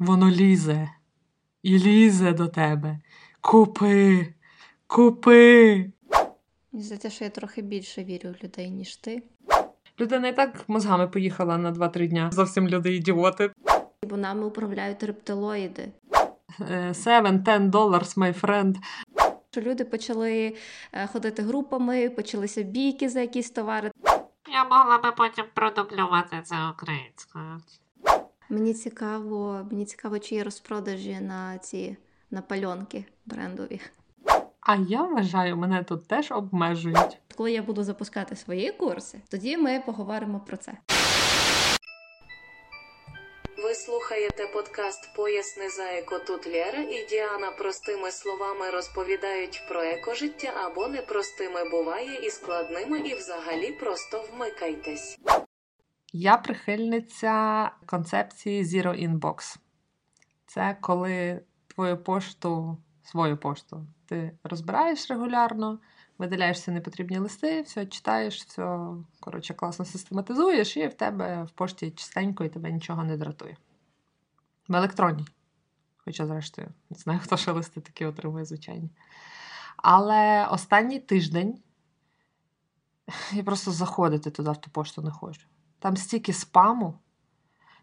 Воно лізе і лізе до тебе. Купи, купи. За те, що я трохи більше вірю в людей, ніж ти. Людина і так мозгами поїхала на 2-3 дня. Зовсім люди ідіоти. Бо нами управляють рептилоїди. Е, Seven, ten dollars, my friend. Що люди почали е, ходити групами, почалися бійки за якісь товари. Я могла би потім продублювати це українською. Мені цікаво, мені цікаво, чи є розпродажі на ці на пальонки брендові. А я вважаю, мене тут теж обмежують. Коли я буду запускати свої курси, тоді ми поговоримо про це. Ви слухаєте подкаст Поясни за еко. Тут Лєра і Діана простими словами розповідають про екожиття або непростими буває і складними, і взагалі просто вмикайтесь. Я прихильниця концепції Zero Inbox. Це коли твою пошту, свою пошту, ти розбираєш регулярно, видаляєшся непотрібні листи, все читаєш, все коротше, класно систематизуєш, і в тебе в пошті чистенько і тебе нічого не дратує. В електронній. Хоча, зрештою, не знаю, хто ще листи такі отримує, звичайні. Але останній тиждень я просто заходити туди в ту пошту не хочу. Там стільки спаму.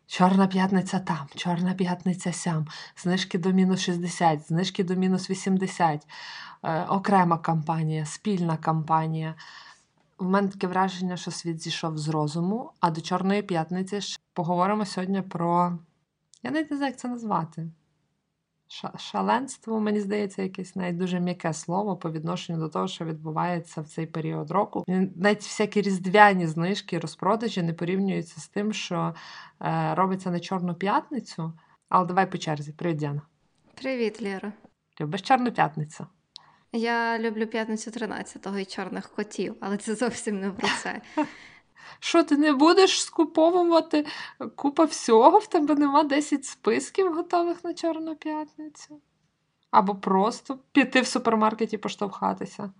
Чорна п'ятниця там, чорна п'ятниця сям, знижки до мінус 60, знижки до мінус 80, е, окрема кампанія, спільна кампанія. У мене таке враження, що світ зійшов з розуму, а до Чорної п'ятниці ще поговоримо сьогодні про. Я навіть не знаю, як це назвати. Ша- Шаленство, мені здається, якесь навіть дуже м'яке слово по відношенню до того, що відбувається в цей період року. Навіть всякі різдвяні знижки, розпродажі не порівнюються з тим, що е, робиться на Чорну п'ятницю. Але давай по черзі. Привіт, Діана. Привіт, Лєра. Любиш Чорну п'ятницю? Я люблю п'ятницю 13-го і чорних котів, але це зовсім не про це. Що ти не будеш скуповувати купа всього? В тебе нема 10 списків готових на Чорну п'ятницю? Або просто піти в супермаркеті поштовхатися.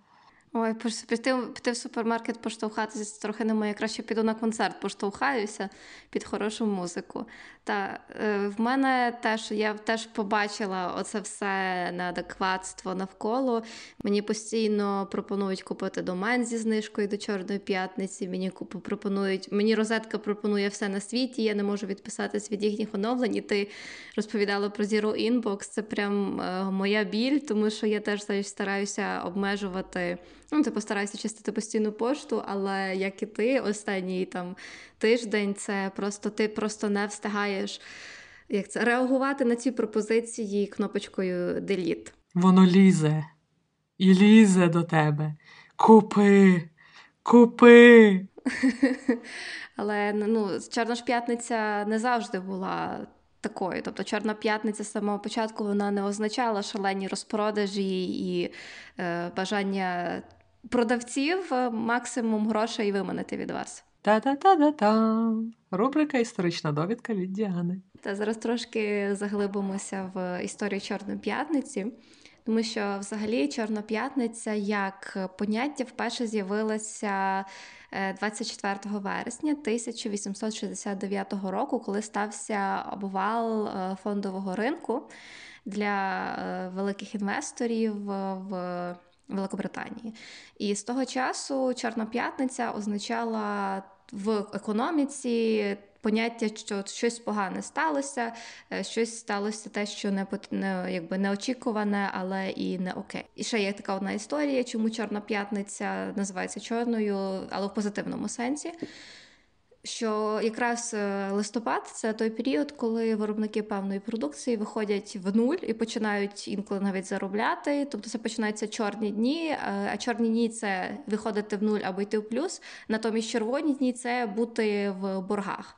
Ой, піти, піти в супермаркет поштовхатися трохи не моє. Краще піду на концерт, поштовхаюся під хорошу музику. Та е, в мене теж я теж побачила оце все неадекватство навколо. Мені постійно пропонують купити домен зі знижкою до Чорної п'ятниці. Мені куп- пропонують, мені розетка пропонує все на світі. Я не можу відписатись від їхніх оновлень. І ти розповідала про Zero Inbox. Це прям е, моя біль, тому що я теж стараюся обмежувати. Ну, типу, стараюся чистити постійну пошту, але як і ти, останній там тиждень, це просто ти просто не встигаєш як це реагувати на ці пропозиції кнопочкою Delete. Воно лізе і лізе до тебе. Купи, купи. Але ну, Чорна ж п'ятниця не завжди була такою. Тобто Чорна п'ятниця з самого початку вона не означала шалені розпродажі і е, бажання продавців е, максимум грошей виманити від вас. Та-та-та-та-та. Рубрика Історична довідка від Діани. Та зараз трошки заглибимося в історію Чорної п'ятниці, тому що взагалі Чорна п'ятниця як поняття вперше з'явилася е, 24 вересня 1869 року, коли стався обвал е, фондового ринку для е, великих інвесторів е, в Великобританії. І з того часу Чорна п'ятниця означала в економіці поняття, що щось погане сталося, е, щось сталося те, що не, не якби неочікуване, але і не окей. І ще є така одна історія, чому Чорна п'ятниця називається чорною, але в позитивному сенсі. Що якраз е, листопад це той період, коли виробники певної продукції виходять в нуль і починають інколи навіть заробляти. Тобто це починаються чорні дні. е, А чорні дні це виходити в нуль або йти в плюс. Натомість червоні дні це бути в боргах.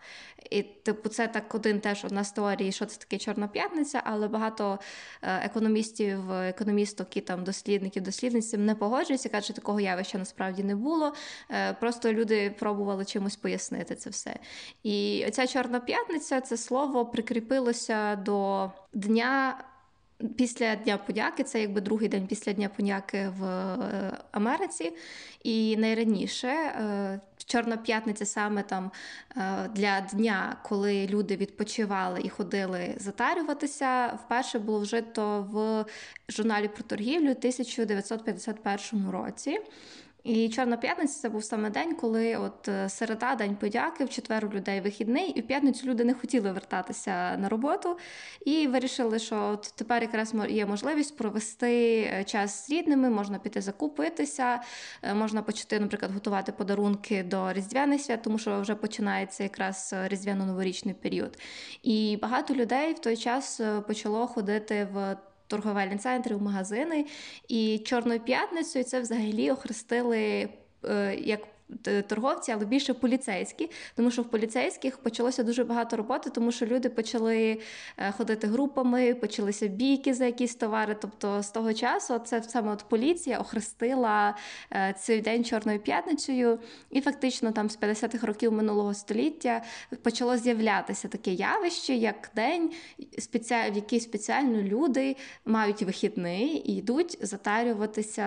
І типу, це так один теж одна з теорій, що це таке Чорна п'ятниця, але багато е, економістів, економісток і там дослідників, дослідниць не погоджуються, кажуть, що такого явища насправді не було. Е, Просто люди пробували чимось пояснити це все. І оця Чорна п'ятниця це слово прикріпилося до дня. Після Дня подяки, це якби другий день після Дня подяки в е, Америці. І найраніше Чорна п'ятниця саме там е, для дня, коли люди відпочивали і ходили затарюватися, вперше було вжито в журналі про торгівлю у 1951 році. І Чорна п'ятниця це був саме день, коли от е, середа, день подяки, в четвер у людей вихідний, і в п'ятницю люди не хотіли вертатися на роботу і вирішили, що от тепер якраз є можливість провести е, час з рідними, можна піти закупитися, е, можна почати, наприклад, готувати подарунки до різдвяних свят, тому що вже починається якраз різдвяно-новорічний період. І багато людей в той час почало ходити в торговельні центри, в магазини. І Чорною п'ятницею це взагалі охрестили е, як торговці, але більше поліцейські, тому що в поліцейських почалося дуже багато роботи, тому що люди почали е, ходити групами, почалися бійки за якісь товари. Тобто з того часу це саме от поліція охрестила е, цей день Чорною п'ятницею, і фактично там з 50-х років минулого століття почало з'являтися таке явище, як день, в який спеціально люди мають вихідний і йдуть затарюватися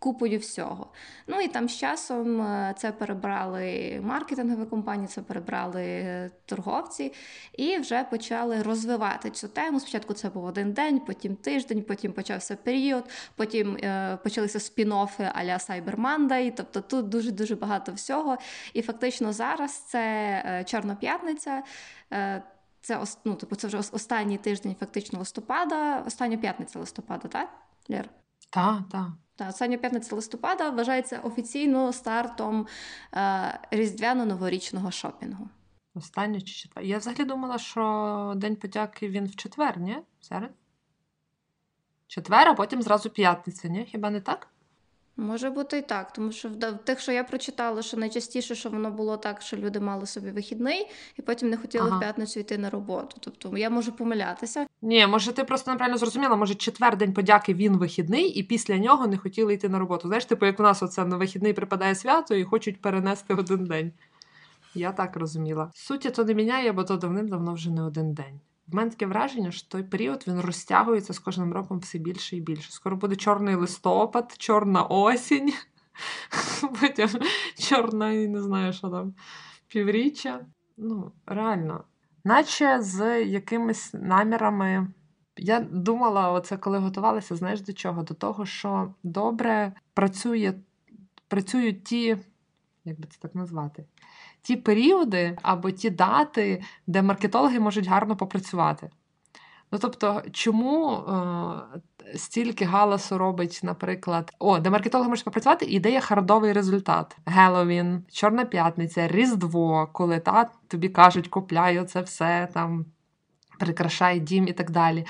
купою всього. Ну і там з часом е, це перебрали маркетингові компанії, це перебрали е, торговці і вже почали розвивати цю тему. Спочатку це був один день, потім тиждень, потім почався період, потім е, почалися спін-оффи а-ля Cyber Monday, Тобто тут дуже-дуже багато всього. І фактично зараз це е, Чорна п'ятниця. Е, це ну, типу, це вже останній тиждень, фактично листопада, остання п'ятниця листопада, так, Лєр? Так, так. Та остання п'ятниця листопада вважається офіційно стартом е, різдвяно-новорічного шопінгу. Останню чи четвер? Я взагалі думала, що День подяки він в четвер, ні? Серед? Четвер, а потім зразу п'ятниця, ні? Хіба не так? Може бути і так, тому що в тих, що я прочитала, що найчастіше, що воно було так, що люди мали собі вихідний і потім не хотіли ага. в п'ятницю йти на роботу. Тобто я можу помилятися. Ні, може, ти просто неправильно зрозуміла, може, четвер день подяки він вихідний, і після нього не хотіли йти на роботу. Знаєш, типу, як у нас оце на вихідний припадає свято і хочуть перенести один день. Я так розуміла. Суті то не міняє, бо то давним-давно вже не один день. В мене таке враження, що той період він розтягується з кожним роком все більше і більше. Скоро буде чорний листопад, чорна осінь, потім чорна, не знаю, що там, півріччя. Ну, реально. Наче з якимись намірами. Я думала, оце коли готувалася, знаєш до чого? До того, що добре працює, працюють ті, як би це так назвати, ті періоди або ті дати, де маркетологи можуть гарно попрацювати. Ну, тобто, чому е, стільки галасу робить, наприклад, о, де маркетологи можуть попрацювати, і де є хардовий результат: Геловін, Чорна П'ятниця, Різдво, коли та, тобі кажуть, купляй це все там, прикрашай дім і так далі.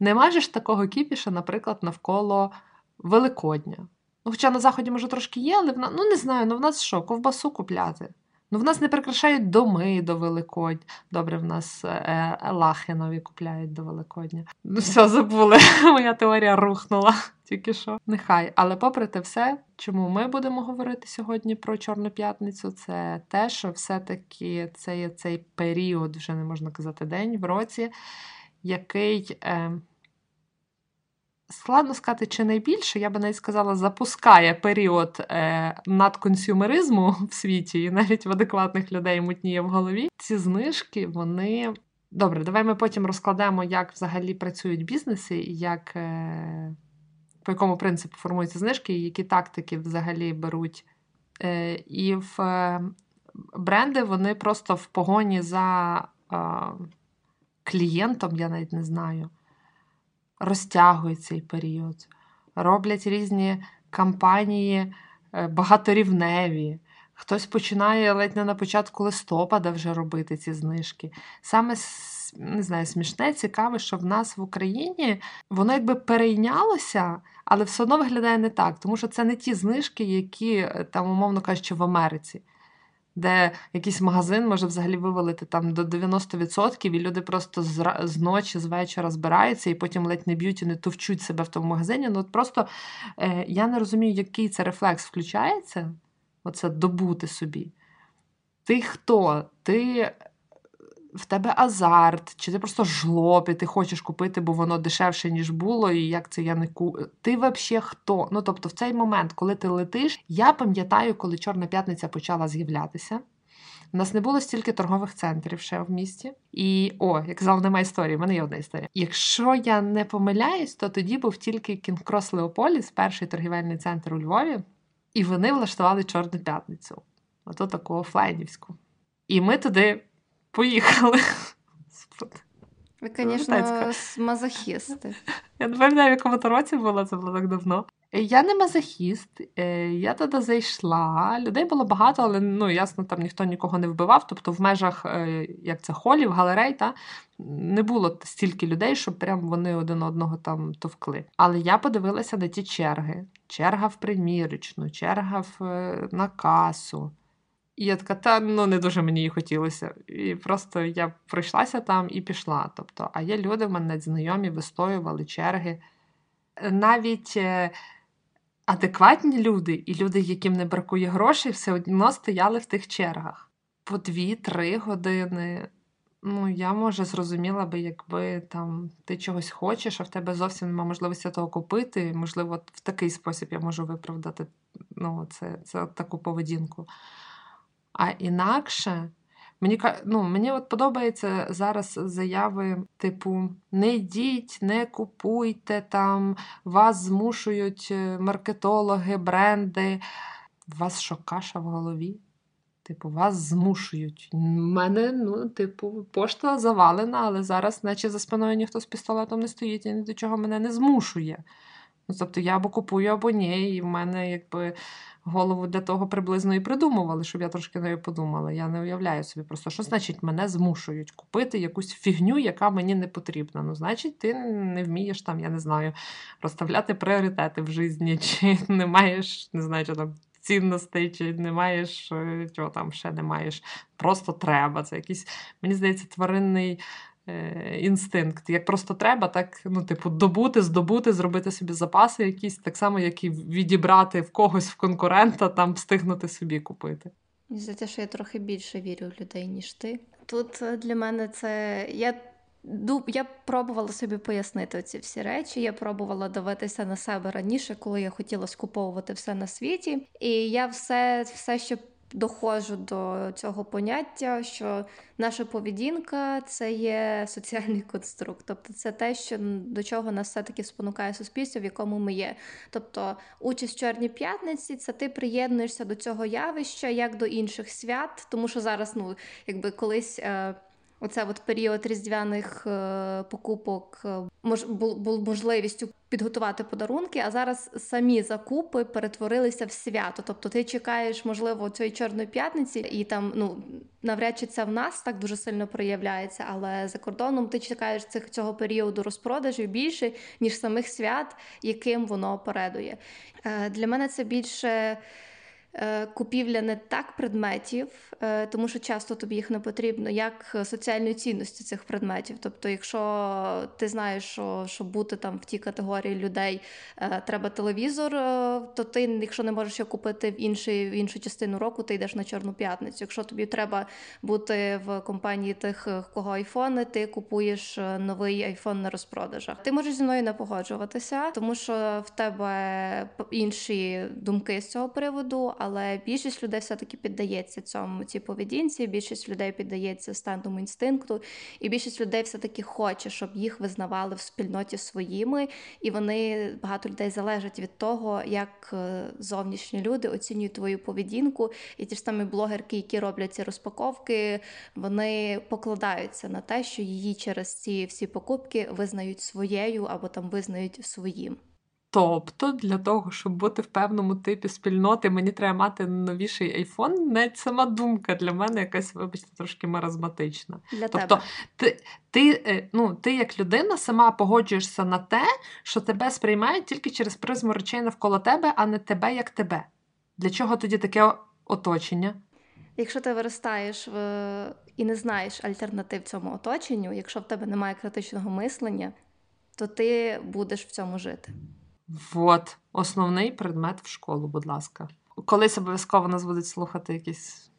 Нема ж такого кіпіша, наприклад, навколо Великодня. Ну, Хоча на Заході, може, трошки є, але в ну не знаю, ну в нас що, ковбасу купляти. Ну, в нас не прикрашають доми до Великодня. Добре, в нас е, е, лахи нові купляють до Великодня. Ну, все забули. Моя теорія рухнула тільки що. Нехай. Але попри те все, чому ми будемо говорити сьогодні про Чорну п'ятницю, це те, що все-таки це є цей період, вже не можна казати, день в році, який. Е, Складно сказати, чи найбільше, я би навіть сказала, запускає період е, надконсюмеризму в світі, і навіть в адекватних людей мутніє в голові. Ці знижки, вони. Добре, давай ми потім розкладемо, як взагалі працюють бізнеси, як, е, по якому принципу формуються знижки, і які тактики взагалі беруть. Е, І в е, бренди вони просто в погоні за е, клієнтом, я навіть не знаю розтягують цей період, роблять різні кампанії е, багаторівневі. Хтось починає ледь не на початку листопада вже робити ці знижки. Саме не знаю, смішне, цікаве, що в нас в Україні воно якби перейнялося, але все одно виглядає не так, тому що це не ті знижки, які е, там, умовно кажучи, в Америці де якийсь магазин може взагалі вивалити там до 90%, і люди просто з, ночі, з вечора збираються і потім ледь не б'ють і не товчуть себе в тому магазині. Ну от просто е, я не розумію, який це рефлекс включається, оце добути собі. Ти хто? Ти в тебе азарт, чи ти просто жлоб, і ти хочеш купити, бо воно дешевше, ніж було, і як це я не ку. Ти взагалі хто? Ну тобто, в цей момент, коли ти летиш, я пам'ятаю, коли Чорна п'ятниця почала з'являтися. У нас не було стільки торгових центрів ще в місті. І о, як казав, немає історії, в мене є одна історія. Якщо я не помиляюсь, то тоді був тільки King Cross Leopolis, перший торгівельний центр у Львові, і вони влаштували Чорну п'ятницю, ото таку офлайнівську. І ми туди поїхали. Ви, звісно, мазохісти. Я не пам'ятаю, в якому то році було, це було так давно. Я не мазохіст, е, я туди зайшла. Людей було багато, але ну ясно, там ніхто нікого не вбивав. Тобто, в межах е, як це холів, галерей, та не було стільки людей, щоб прям вони один одного там товкли. Але я подивилася на ті черги: черга в примірочну, черга в, е, на касу. І я така, та ну не дуже мені її хотілося. І просто я пройшлася там і пішла. Тобто, а є люди в мене знайомі, вистоювали черги. Навіть е, адекватні люди і люди, яким не бракує грошей, все одно стояли в тих чергах по 2-3 години. Ну, я може зрозуміла би, якби там ти чогось хочеш, а в тебе зовсім немає можливості того купити. Можливо, в такий спосіб я можу виправдати ну, це, це таку поведінку. А інакше, мені, ну, мені от подобається зараз заяви, типу: не йдіть, не купуйте там, вас змушують е, маркетологи, бренди. Вас що, каша в голові? Типу, вас змушують. У мене, ну, типу, пошта завалена, але зараз, наче за спиною ніхто з пістолетом не стоїть і ні до чого мене не змушує. Ну, тобто я або купую, або ні. І в мене якби голову для того приблизно і придумували, щоб я трошки нею подумала. Я не уявляю собі просто, що значить мене змушують купити якусь фігню, яка мені не потрібна. Ну, значить, ти не вмієш там, я не знаю, розставляти пріоритети в житті, чи не маєш, не знаю, що там. Цінностей, чи не маєш, е, чого там ще не маєш. Просто треба. Це якийсь, мені здається, тваринний інстинкт. Як просто треба, так, ну, типу, добути, здобути, зробити собі запаси якісь, так само, як і відібрати в когось в конкурента, там встигнути собі купити. Мені здається, що я трохи більше вірю в людей, ніж ти. Тут е, для мене це. Я я пробувала собі пояснити ці всі речі. Я пробувала дивитися на себе раніше, коли я хотіла скуповувати все на світі. І я все, все ще доходжу до цього поняття, що наша поведінка це є соціальний конструкт. Тобто це те, що до чого нас все-таки спонукає суспільство, в якому ми є. Тобто, участь в Чорній п'ятниці це ти приєднуєшся до цього явища як до інших свят, тому що зараз, ну, якби колись. Е- Оце от період різдвяних е, покупок е, мож, був можливістю підготувати подарунки, а зараз самі закупи перетворилися в свято. Тобто ти чекаєш, можливо, цієї чорної п'ятниці, і там ну навряд чи це в нас так дуже сильно проявляється, але за кордоном ти чекаєш цих цього періоду розпродажів більше ніж самих свят, яким воно передує. Е, Для мене це більше. Е, Купівля не так предметів, е, тому що часто тобі їх не потрібно, як соціальної цінності цих предметів. Тобто, якщо ти знаєш, що щоб бути там в тій категорії людей е, треба телевізор, е, то ти, якщо не можеш його купити в, інший, в іншу частину року, ти йдеш на Чорну п'ятницю. Якщо тобі треба бути в компанії тих, е, в кого айфони, ти купуєш е, новий айфон на розпродажах. Ти можеш зі мною не погоджуватися, тому що в тебе інші думки з цього приводу, але більшість людей все-таки піддається цьому цій поведінці. Більшість людей піддається стандому інстинкту, і більшість людей все-таки хоче, щоб їх визнавали в спільноті своїми, і вони багато людей залежать від того, як е, зовнішні люди оцінюють твою поведінку. І ті ж самі блогерки, які роблять ці розпаковки, вони покладаються на те, що її через ці всі покупки визнають своєю або там визнають своїм. Тобто, для того, щоб бути в певному типі спільноти, мені треба мати новіший айфон. Навіть сама думка для мене якась, вибачте, трошки маразматична. Для Тобто, тебе. ти, ти, е, ну, ти як людина сама погоджуєшся на те, що тебе сприймають тільки через призму речей навколо тебе, а не тебе як тебе. Для чого тоді таке оточення? Якщо ти виростаєш в і не знаєш альтернатив цьому оточенню, якщо в тебе немає критичного мислення, то ти будеш в цьому жити. От, основний предмет в школу, будь ласка. Колись обов'язково нас будуть слухати якісь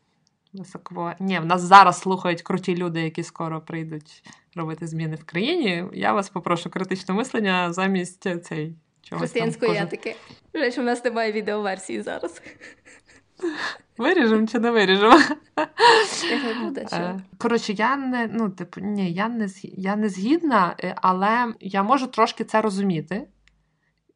Високо. Ні, в нас зараз слухають круті люди, які скоро прийдуть робити зміни в країні. Я вас попрошу критичне мислення замість цей чогось. Християнської там, етики. Жаль, що в нас немає відеоверсії зараз. Виріжемо чи не виріжемо? Е, Коротше, я не ну, типу, ні, я не я не згідна, е, але я можу трошки це розуміти.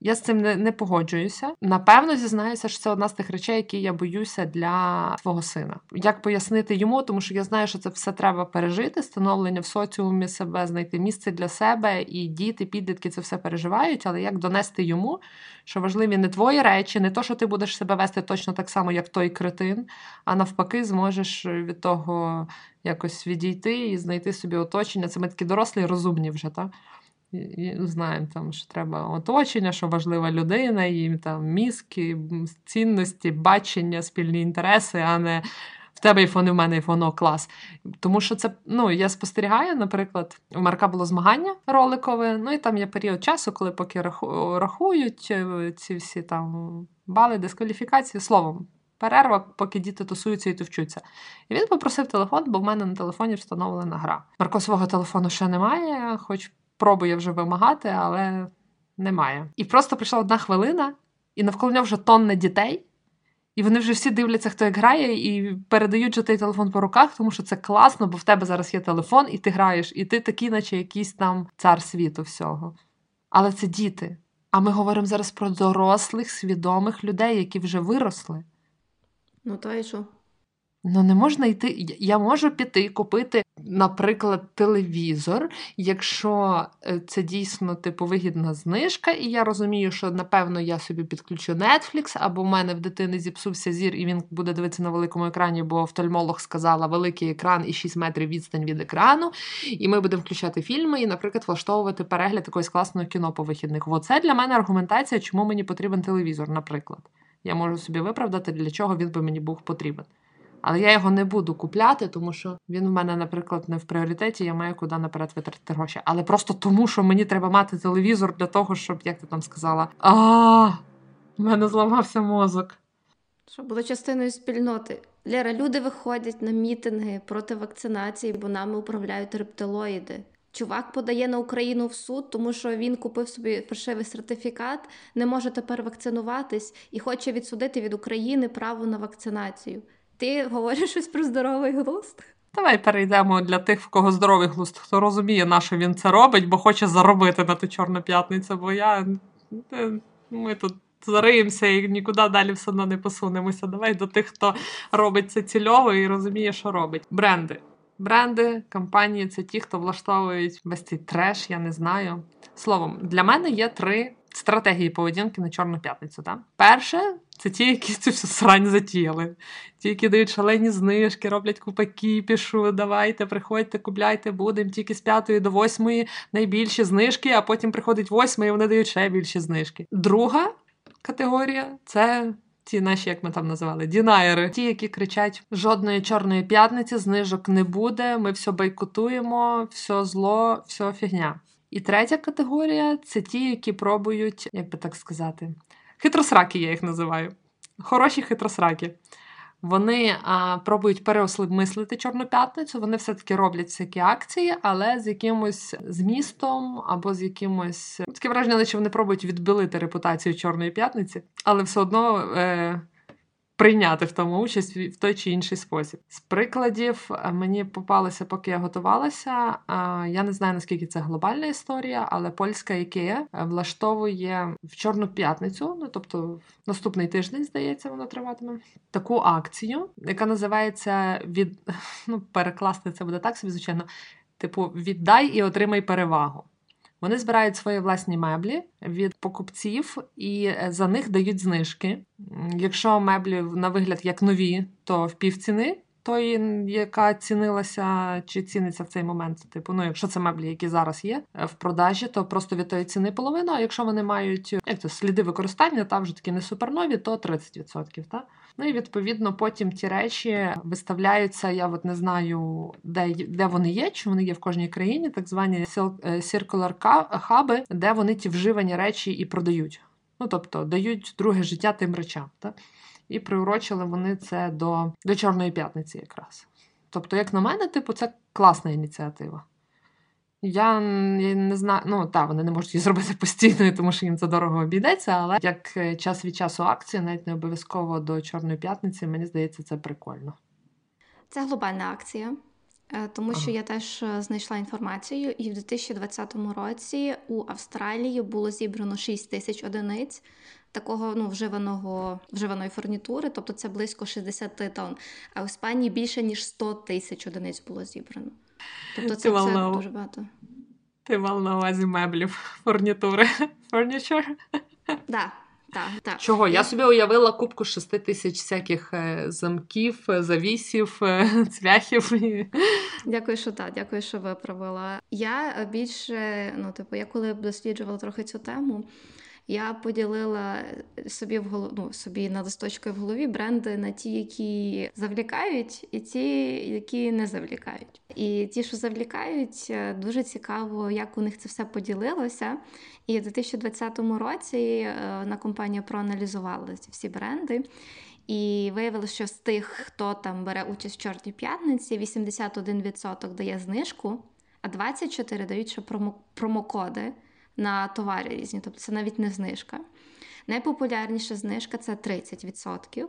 Я з цим не, не погоджуюся. Напевно, зізнаюся, що це одна з тих речей, які я боюся для твого сина. Як пояснити йому, тому що я знаю, що це все треба пережити, становлення в соціумі себе, знайти місце для себе, і діти, підлітки це все переживають. Але як донести йому, що важливі не твої речі, не то, що ти будеш себе вести точно так само, як той кретин, а навпаки, зможеш від того якось відійти і знайти собі оточення. Це ми такі дорослі розумні вже, так? Знаємо, там, що треба оточення, що важлива людина, їм там мізки, цінності, бачення, спільні інтереси, а не в тебе айфон, і в мене айфон, о, клас. Тому що це, ну, я спостерігаю, наприклад, у Марка було змагання роликове, ну і там є період часу, коли поки рахують е, ці всі там бали, дискваліфікації, словом. Перерва, поки діти тусуються і товчуться. І він попросив телефон, бо в мене на телефоні встановлена гра. Марко свого телефону ще немає, хоч пробує вже вимагати, але немає. І просто прийшла одна хвилина, і навколо нього вже тонна дітей. І вони вже всі дивляться, хто як грає, і передають же той телефон по руках, тому що це класно, бо в тебе зараз є телефон, і ти граєш, і ти такий, наче якийсь там цар світу всього. Але це діти. А ми говоримо зараз про дорослих, свідомих людей, які вже виросли. Ну то і що? Ну, не можна йти. Я- можу піти купити, наприклад, телевізор, якщо е, це дійсно типу вигідна знижка, і я розумію, що напевно я собі підключу Netflix, або в мене в дитини зіпсувся зір, і він буде дивитися на великому екрані, бо офтальмолог сказала великий екран і 6 метрів відстань від екрану. І ми будемо включати фільми і, наприклад, влаштовувати перегляд якогось класного кіно по вихідних. Оце для мене аргументація, чому мені потрібен телевізор, наприклад. Я можу собі виправдати, для чого він би мені був потрібен. Але я його не буду купляти, тому що він в мене, наприклад, не в пріоритеті, я маю куди наперед витратити гроші. Але просто тому, що мені треба мати телевізор для того, щоб, як ти там сказала, а в мене зламався мозок. Щоб було частиною спільноти. Лера, люди виходять на мітинги проти вакцинації, бо нами управляють рептилоїди. Чувак подає на Україну в суд, тому що він купив собі фальшивий сертифікат, не може тепер вакцинуватись і хоче відсудити від України право на вакцинацію. Ти говориш щось про здоровий глузд? Давай перейдемо для тих, в кого здоровий глузд, хто розуміє, на що він це робить, бо хоче заробити на ту чорну п'ятницю, бо я е, ми тут зариємося і нікуди далі все одно не посунемося. Давай до тих, хто робить це цільово і розуміє, що робить. Бренди. Бренди, компанії це ті, хто влаштовують весь цей треш, я не знаю. Словом, для мене є три стратегії поведінки на Чорну п'ятницю. Так? Перше, це ті, які цю всю срань затіяли. Ті, які дають шалені знижки, роблять купа кіпішу, давайте, приходьте, купляйте, будемо тільки з п'ятої до восьмої найбільші знижки, а потім приходить восьма і вони дають ще більші знижки. Друга категорія це. Ті наші, як ми там називали, дінаєри, ті, які кричать: жодної чорної п'ятниці, знижок не буде, ми все бойкотуємо, все зло, все фігня. І третя категорія це ті, які пробують, як би так сказати, хитросраки, я їх називаю. Хороші хитросраки. Вони а, пробують переосмислити Чорну п'ятницю, вони все-таки роблять всякі акції, але з якимось змістом або з якимось таке враження, наче вони пробують відбілити репутацію Чорної п'ятниці, але все одно е, прийняти в тому участь в той чи інший спосіб. З прикладів е, мені попалося, поки я готувалася. Я не знаю наскільки це глобальна історія, але польська ікея е, влаштовує в Чорну п'ятницю, ну тобто наступний тиждень, здається, воно триватиме таку акцію, яка називається від ну, перекласти це буде так собі, звичайно. Типу, віддай і отримай перевагу. Вони збирають свої власні меблі від покупців і е, за них дають знижки. Якщо меблі на вигляд як нові, то в півціни тої, яка цінилася чи ціниться в цей момент. Типу, ну якщо це меблі, які зараз є е, в продажі, то просто від тої ціни половина. А якщо вони мають як то сліди використання, та вже такі не супернові, то 30%. Та? Ну і відповідно потім ті речі виставляються. Я от не знаю, де, де вони є, чи вони є в кожній країні, так звані е, circular хаби, де вони ті вживані речі і продають. Ну тобто дають друге життя тим речам. Так? і приурочили вони це до, до Чорної п'ятниці якраз. Тобто, як на мене, типу, це класна ініціатива. Я не знаю, ну так, вони не можуть її зробити постійно, тому що їм це дорого обійдеться, але як е, час від часу акції, навіть не обов'язково до Чорної п'ятниці, мені здається, це прикольно. Це глобальна акція, е, тому що Ага. я теж е, знайшла інформацію, і в 2020 році у Австралії було зібрано 6 тисяч одиниць такого ну, вживаного, вживаної фурнітури, тобто це близько 60 тонн. А в Іспанії більше ніж 100 тисяч одиниць було зібрано. Тобто це, це волнова. дуже багато. Ти мав на увазі меблів, фурнітури, furniture? Да, так, так. Чого? Я собі уявила кубку 6 тисяч всяких е, замків, е, завісів, е, цвяхів. Дякую, що так, дякую, що виправила. Я більше, ну, типу, я коли досліджувала трохи цю тему, я поділила собі в голову, ну, собі на листочки в голові бренди на ті, які завлікають, і ті, які не завлікають. І ті, що завлікають, е, дуже цікаво, як у них це все поділилося. І в 2020 році е, на компанія проаналізувала ці всі бренди. І виявилося, що з тих, хто там бере участь в Чорній п'ятниці, 81% дає знижку, а 24% дають ще промо- промокоди на товари різні. Тобто це навіть не знижка. Найпопулярніша знижка це 30%.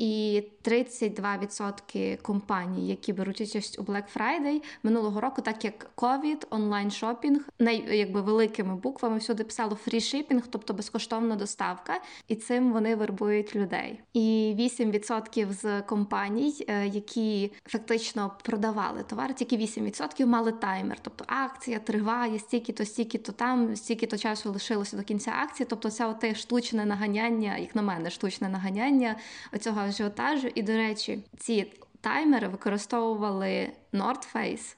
І 32% компаній, які беруть участь у Black Friday минулого року, так як COVID, онлайн шопінг, най, якби великими буквами всюди писало shipping, тобто безкоштовна доставка, і цим вони вербують людей. І 8% з компаній, е, які фактично продавали товар, тільки 8% мали таймер, тобто акція триває стільки-то, стільки-то там, стільки-то часу лишилося до кінця акції. Тобто, це оте штучне наганяння, як на мене, штучне наганяння оцього ажіотажу. І, до речі, ці таймери використовували North Face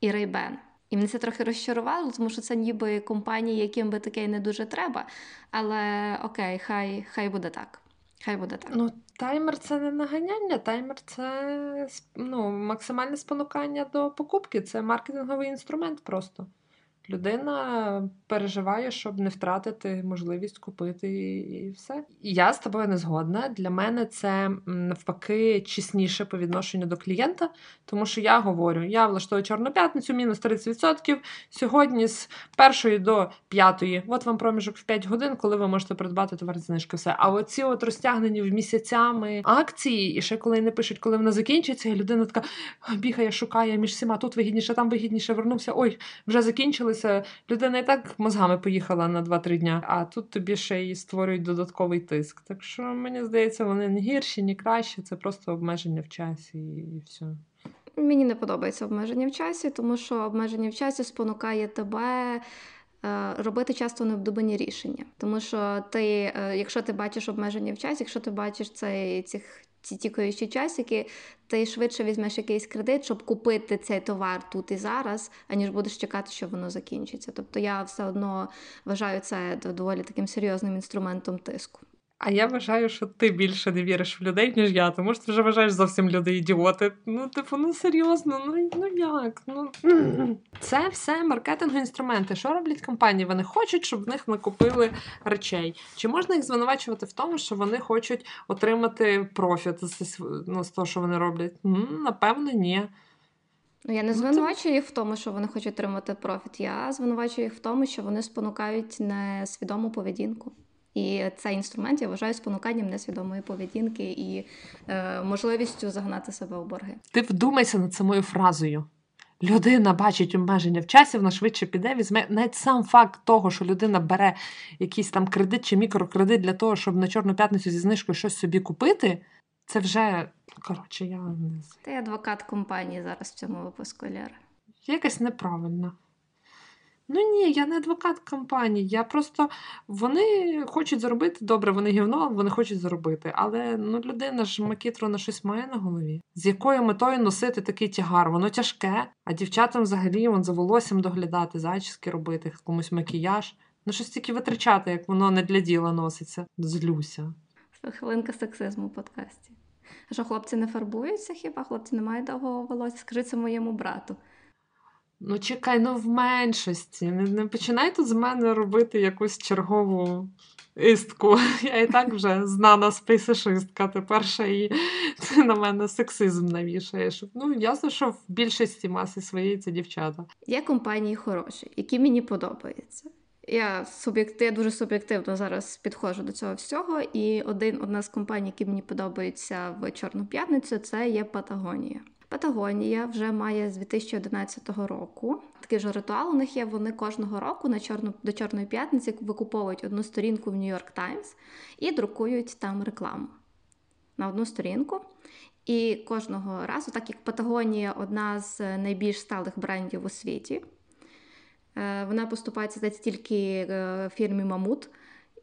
і Ray-Ban. І мене це трохи розчарувало, тому що це ніби компанії, яким би таке не дуже треба. Але окей, хай, хай буде так. Хай буде так. Ну, таймер це не наганяння, таймер це ну, максимальне спонукання до покупки. Це маркетинговий інструмент просто. Людина переживає, щоб не втратити можливість купити і, все. Я з тобою не згодна. Для мене це навпаки чесніше по відношенню до клієнта, тому що я говорю: я влаштую чорну п'ятницю, мінус 30%. Сьогодні з першої до п'ятої. От вам проміжок в 5 годин, коли ви можете придбати товар знижки. Все. А оці от розтягнені в місяцями акції, і ще коли не пишуть, коли вона закінчиться, і людина така бігає, шукає між всіма. Тут вигідніше, там вигідніше, вернувся. Ой, вже закінчилися. Людина і так мозгами поїхала на 2-3 дня, а тут тобі ще й створюють додатковий тиск. Так що мені здається, вони не гірші, ні кращі, це просто обмеження в часі і все. Мені не подобається обмеження в часі, тому що обмеження в часі спонукає тебе. е, Робити часто необдумані рішення, тому що ти, е, якщо ти бачиш обмеження в часі, якщо ти бачиш цей цих ці тікаючі часики, ти швидше візьмеш якийсь кредит, щоб купити цей товар тут і зараз, аніж будеш чекати, що воно закінчиться. Тобто я все одно вважаю це доволі таким серйозним інструментом тиску. А я вважаю, що ти більше не віриш в людей, ніж я, тому що ти вже вважаєш зовсім люди ідіоти. Ну, типу, ну серйозно, ну, ну як? Ну це все маркетингові інструменти. Що роблять компанії? Вони хочуть, щоб в них накупили речей. Чи можна їх звинувачувати в тому, що вони хочуть отримати профіт з, ну, з того, що вони роблять? М, Напевно, ні. Ну, я не Ну, звинувачую їх в тому, що вони хочуть отримати профіт. Я звинувачую їх в тому, що вони спонукають несвідому поведінку. І цей інструмент я вважаю спонуканням несвідомої поведінки і е, можливістю загнати себе в борги. Ти вдумайся над самою фразою. Людина бачить обмеження в часі, вона швидше піде, візьме навіть сам факт того, що людина бере якийсь там кредит чи мікрокредит для того, щоб на Чорну п'ятницю зі знижкою щось собі купити. Це вже коротше, я не. Ти адвокат компанії зараз в цьому випуску Лєра. якась неправильна. Ну ні, я не адвокат компанії. Я просто вони хочуть заробити добре, вони гівно, вони хочуть заробити. Але ну людина ж макітро на щось має на голові. З якою метою носити такий тягар? Воно тяжке, а дівчатам взагалі вон за волоссям доглядати, зачіски робити, комусь макіяж. Ну щось тільки витрачати, як воно не для діла носиться. Злюся. Хвилинка сексизму в подкасті. А що хлопці не фарбуються хіба? Хлопці не мають довгого волосся? Скажи це моєму брату. Ну, чекай, ну в меншості. Не, не починай тут з мене робити якусь чергову істку. Я і так вже знана спейсишистка. Тепер ще і ти на мене сексизм навішаєш. Ну, ясно, що в більшості маси своєї це дівчата. Є компанії хороші, які мені подобаються. Я суб'єкти, я дуже суб'єктивно зараз підходжу до цього всього. І один, одна з компаній, які мені подобаються в Чорну п'ятницю, це є Патагонія. Патагонія вже має з 2011 року. Такий ж ритуал у них є. Вони кожного року на чорну до Чорної п'ятниці викуповують одну сторінку в Нью-Йорк Таймс і друкують там рекламу на одну сторінку. І кожного разу, так як Патагонія одна з найбільш сталих брендів у світі, е, вона поступається тільки е, фірмі Мамут.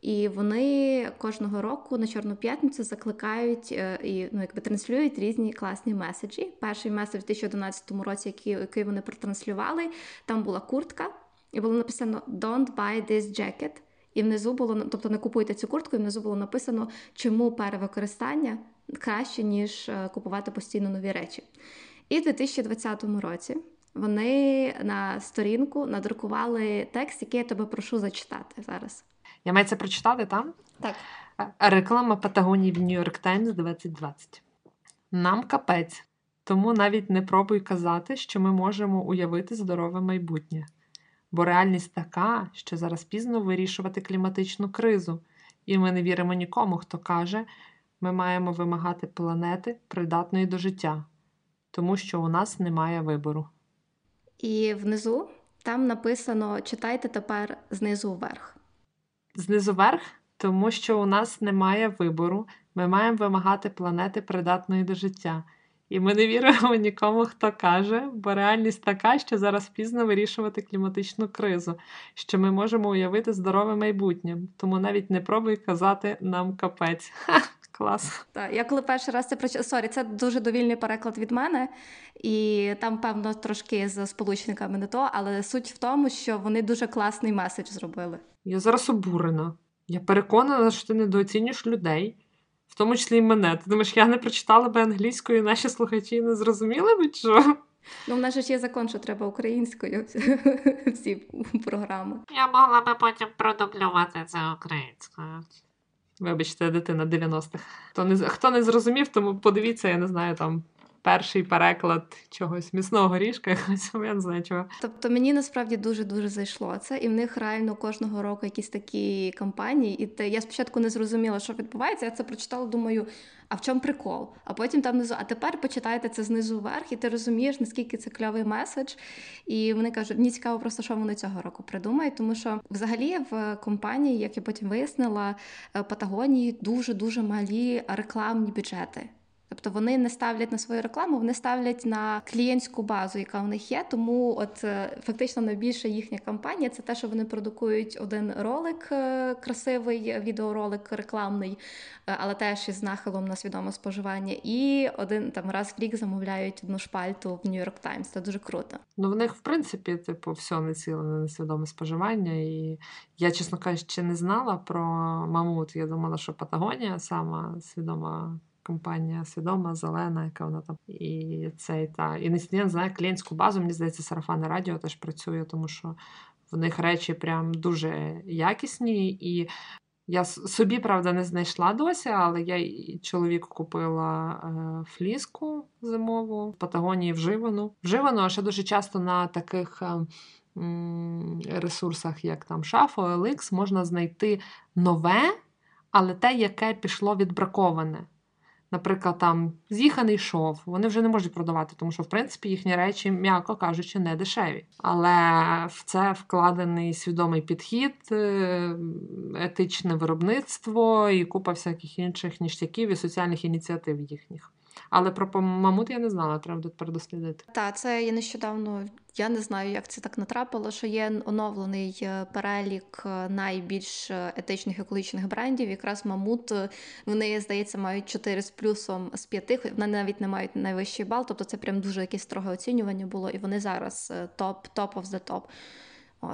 І вони кожного року на Чорну п'ятницю закликають е, і ну, якби транслюють різні класні меседжі. Перший меседж у 2011 році, який, який вони протранслювали, там була куртка, і було написано Don't buy this jacket. І внизу було тобто не купуйте цю куртку, і внизу було написано, чому перевикористання краще, ніж е, купувати постійно нові речі. І в 2020 році вони на сторінку надрукували текст, який я тебе прошу зачитати зараз. Я маю це прочитати там? Так. Реклама Патагонії в Нью-Йорк Таймс 2020. Нам капець. Тому навіть не пробуй казати, що ми можемо уявити здорове майбутнє. Бо реальність така, що зараз пізно вирішувати кліматичну кризу, і ми не віримо нікому, хто каже, ми маємо вимагати планети, придатної до життя, тому що у нас немає вибору. І внизу там написано: читайте тепер знизу вверх. Знизу вверх, тому що у нас немає вибору, ми маємо вимагати планети придатної до життя. І ми не віримо нікому, хто каже, бо реальність така, що зараз пізно вирішувати кліматичну кризу, що ми можемо уявити здорове майбутнє. Тому навіть не пробуй казати нам капець. клас. Так, я коли перший раз це прочитала, sorry, це дуже довільний переклад від мене, і там, певно, трошки з сполучниками не то, але суть в тому, що вони дуже класний меседж зробили. Я зараз обурена. Я переконана, що ти недооцінюєш людей, в тому числі і мене. Ти думаєш, я не прочитала би англійською, і наші слухачі не зрозуміли би що? Ну, в нас же ж є закон, що треба українською всі програми. Я могла би потім продублювати це українською. Вибачте, дитина 90-х. Хто не, хто не зрозумів, тому подивіться, я не знаю, там перший переклад чогось міцного горішка, якогось, я не знаю чого. Тобто мені насправді дуже-дуже зайшло це, і в них реально кожного року якісь такі кампанії. І те, я спочатку не зрозуміла, що відбувається. Я це прочитала, думаю, а в чому прикол? А потім там внизу, а тепер почитайте це знизу вверх, і ти розумієш, наскільки це кльовий меседж. І вони кажуть, мені цікаво просто, що вони цього року придумають, тому що взагалі в компанії, як я потім вияснила, е, Патагонії дуже дуже малі рекламні бюджети. Тобто вони не ставлять на свою рекламу, вони ставлять на клієнтську базу, яка в них є. Тому, от е, фактично, найбільша їхня кампанія це те, що вони продукують один ролик, е, красивий відеоролик рекламний, е, але теж із нахилом на свідоме споживання. І один там раз в рік замовляють одну шпальту в Нью-Йорк Таймс. Це дуже круто. Ну, в них, в принципі, типу, все націлене на свідоме споживання. І я, чесно кажучи, не знала про мамут. Я думала, що Патагонія сама свідома компанія свідома, зелена, яка вона там. І цей та і не знаю клієнтську базу. Мені здається, сарафанне радіо теж працює, тому що в них речі прям дуже якісні. І я собі, правда, не знайшла досі, але я чоловіку купила е, фліску зимову в Патагонії вживану. Вживану, ще дуже часто на таких. Е, Ресурсах, як там Шафо, OLX, можна знайти нове, але те, яке пішло відбраковане наприклад, там з'їханий шов, вони вже не можуть продавати, тому що, в принципі, їхні речі, м'яко кажучи, не дешеві. Але в це вкладений свідомий підхід, е, етичне виробництво і купа всяких інших ніштяків і соціальних ініціатив їхніх. Але про мамут я не знала, треба тут передослідити. Так, це я нещодавно. Я не знаю, як це так натрапило, що є оновлений е, перелік е, найбільш е, етичних екологічних брендів. Якраз мамут вони, здається, мають 4 з плюсом з 5, Вони навіть не мають найвищий бал, тобто це прям дуже якесь строге оцінювання було, і вони зараз топ топ of the топ.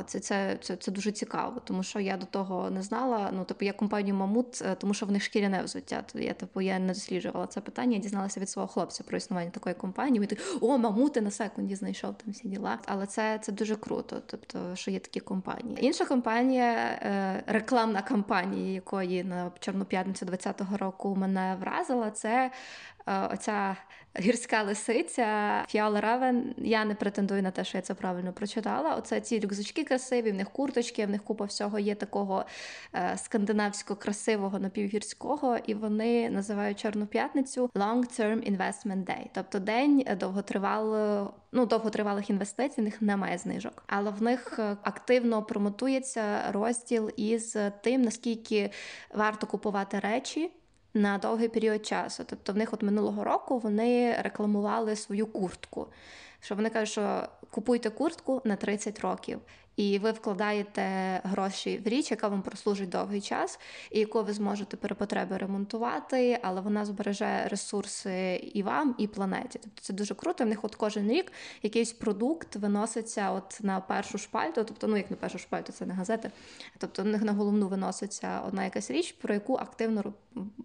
Це, це, це, це дуже цікаво, тому що я до того не знала. Ну, типу, я компанію Мамут, е, тому що в них шкіряне взуття. Я типу я не досліджувала це питання. Я дізналася від свого хлопця про існування такої компанії. Він такий, о, мамути на секунді знайшов там всі діла. Але це це дуже круто. Тобто, що є такі компанії. Інша компанія, е, рекламна кампанія, якої на Чорну п'ятницю 20-го року мене вразила, це оця гірська лисиця Фіала Равен. Я не претендую на те, що я це правильно прочитала. Оце ці рюкзачки красиві, в них курточки, в них купа всього є такого е, скандинавсько красивого напівгірського, і вони називають Чорну п'ятницю Long-Term Investment Day, тобто день довготривалого. Ну, довготривалих інвестицій в них немає знижок, але в них е, активно промотується розділ із тим, наскільки варто купувати речі на довгий період часу. Тобто, в них от минулого року вони рекламували свою куртку. Що вони кажуть, що купуйте куртку на 30 років і ви вкладаєте гроші в річ, яка вам прослужить довгий час, і яку ви зможете при потребі ремонтувати, але вона збереже ресурси і вам, і планеті. Тобто це дуже круто. В них от кожен рік якийсь продукт виноситься от на першу шпальту, тобто, ну як на першу шпальту, це не газети. Тобто в них на головну виноситься одна якась річ, про яку активно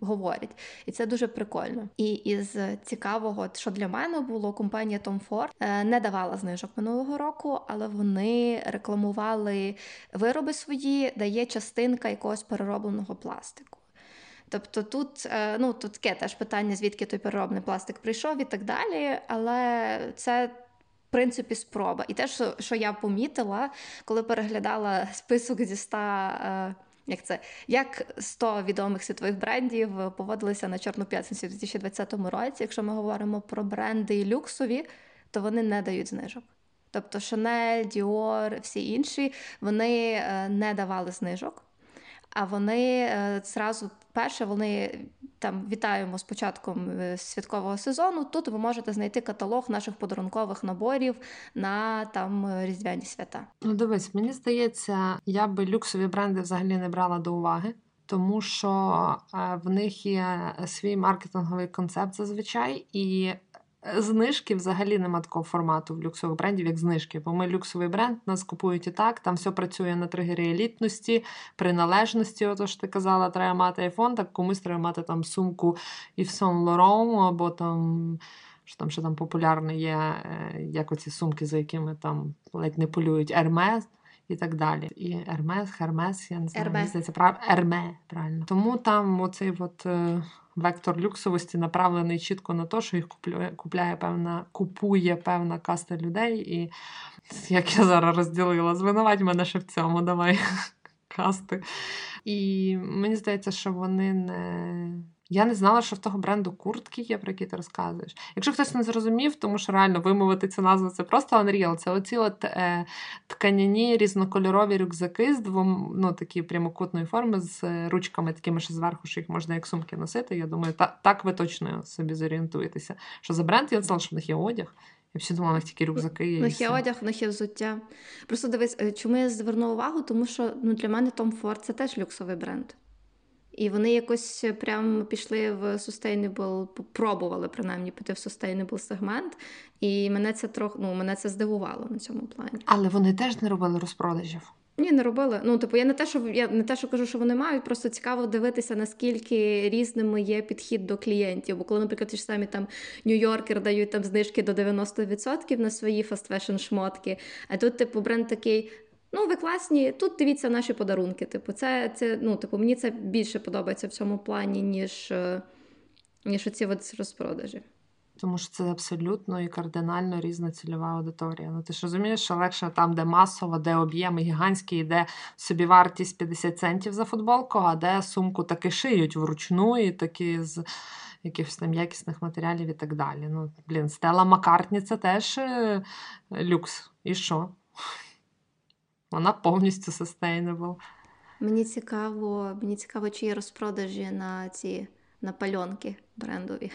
говорять. І це дуже прикольно. І із цікавого, що для мене було, компанія Tom Ford е, не давала знижок минулого року, але вони рекламували рекламували вироби свої, дає частинка якогось переробленого пластику. Тобто тут е, ну, тут таке теж питання, звідки той переробний пластик прийшов і так далі. Але це. В принципі, спроба. І те, що що я помітила, коли переглядала список зі 100, е, як це, як 100 відомих світових брендів поводилися на Чорну п'ятницю у 2020 році. Якщо ми говоримо про бренди люксові, то вони не дають знижок. Тобто Шанель, Діор, всі інші вони е, не давали знижок. А вони е, зразу перше вони там вітаємо з початком е, святкового сезону. Тут ви можете знайти каталог наших подарункових наборів на там різдвяні свята. Ну, дивись, мені здається, я би люксові бренди взагалі не брала до уваги. Тому що в них є свій маркетинговий концепт зазвичай, і Знижки взагалі нема такого формату в люксових брендів, як знижки. Бо ми люксовий бренд, нас купують і так, там все працює на тригері елітності, приналежності. Ото ж ти казала, треба мати айфон, так комусь треба мати там сумку Yves Saint Laurent, або там. Що там що там популярне є, е, як оці сумки, за якими там ледь не полюють Ермес і так далі. І Ермес, Хермес, я не знаю, Ерме. здається, прав... Ерме, правильно. Тому там оцей от. Е, вектор люксовості направлений чітко на те, що їх купує, купляє певна, купує певна каста людей. І як я зараз розділила, звинувать мене ще в цьому, давай касти. І мені здається, що вони не. Я не знала, що в того бренду куртки є, про які ти розказуєш. Якщо хтось не зрозумів, тому що реально вимовити цю назву це просто Unreal. Це оці от е, тканяні різнокольорові рюкзаки з двом, ну, такі прямокутної форми, з ручками такими, що зверху, що їх можна як сумки носити. Я думаю, та, так ви точно собі зорієнтуєтеся. Що за бренд? Я знала, що в них є одяг. Я всі думала, в них тільки рюкзаки є. В них є одяг, в них є взуття. Просто дивись, е, чому я звернула увагу, тому що ну, для мене Tom Ford це теж люксовий бренд. І вони якось прям пішли в sustainable, пробували принаймні піти в sustainable сегмент. І мене це трохи ну, мене це здивувало на цьому плані. Але вони теж не робили розпродажів. Ні, не робили. Ну, типу, я не те, що я не те, що кажу, що вони мають, просто цікаво дивитися, наскільки різними є підхід до клієнтів. Бо коли, наприклад, ті ж самі там New Yorker дають там знижки до 90% на свої fast fashion шмотки. А тут, типу, бренд такий: Ну, ви класні, тут дивіться наші подарунки. Типу, це, це, ну, типу, мені це більше подобається в цьому плані, ніж е, ніж оці от розпродажі. Тому що це абсолютно і кардинально різна цільова аудиторія. Ну ти ж розумієш, що легше там, де масово, де об'єми гігантські, де собі вартість 50 центів за футболку, а де сумку таки шиють вручну і такі з якихось там якісних матеріалів і так далі. Ну, блін, Стела Маккартні це теж е, люкс. І що? Вона повністю sustainable. Мені цікаво, мені цікаво, чи є розпродажі на ці на пальонки брендові.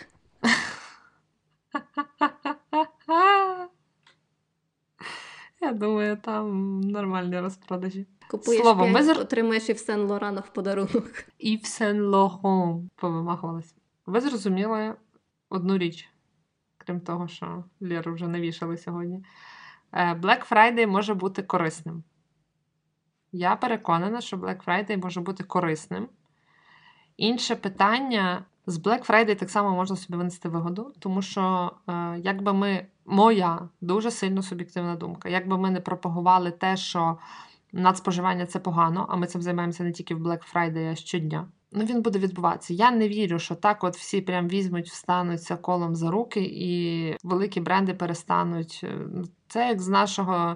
Я думаю, там нормальні розпродажі. Купуєш Словом, 5, ми... отримаєш і в Сен Лорана в подарунок. І в Сен Лоран повимахувалась. Ви зрозуміли одну річ, крім того, що Лєру вже не вішали сьогодні. Е, Black Friday може бути корисним. Я переконана, що Black Friday може бути корисним. Інше питання: з Black Friday так само можна собі винести вигоду, тому що, е, якби ми, моя дуже сильно суб'єктивна думка, якби ми не пропагували те, що надспоживання це погано, а ми цим займаємося не тільки в Black Friday, а щодня. Ну, він буде відбуватися. Я не вірю, що так от всі прям візьмуть, встануться колом за руки, і великі бренди перестануть. е, Це як з нашого,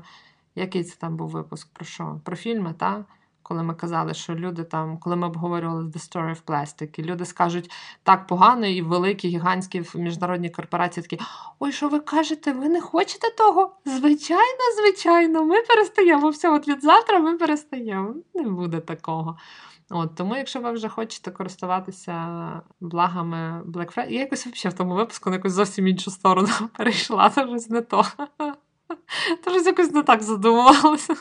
який це там був випуск? Про що? Про фільми, так? Коли ми казали, що люди там, коли ми обговорювали The Story of Plastic, і люди скажуть так погано, і великі гігантські міжнародні корпорації такі: Ой, що ви кажете, ви не хочете того? Звичайно, звичайно, ми перестаємо. Все, от від завтра ми перестаємо. Не буде такого. От, тому, якщо ви вже хочете користуватися благами Black Friday, я якось взагалі в тому випуску на якусь зовсім іншу сторону перейшла, то щось не то. То щось якось не так задумувалося.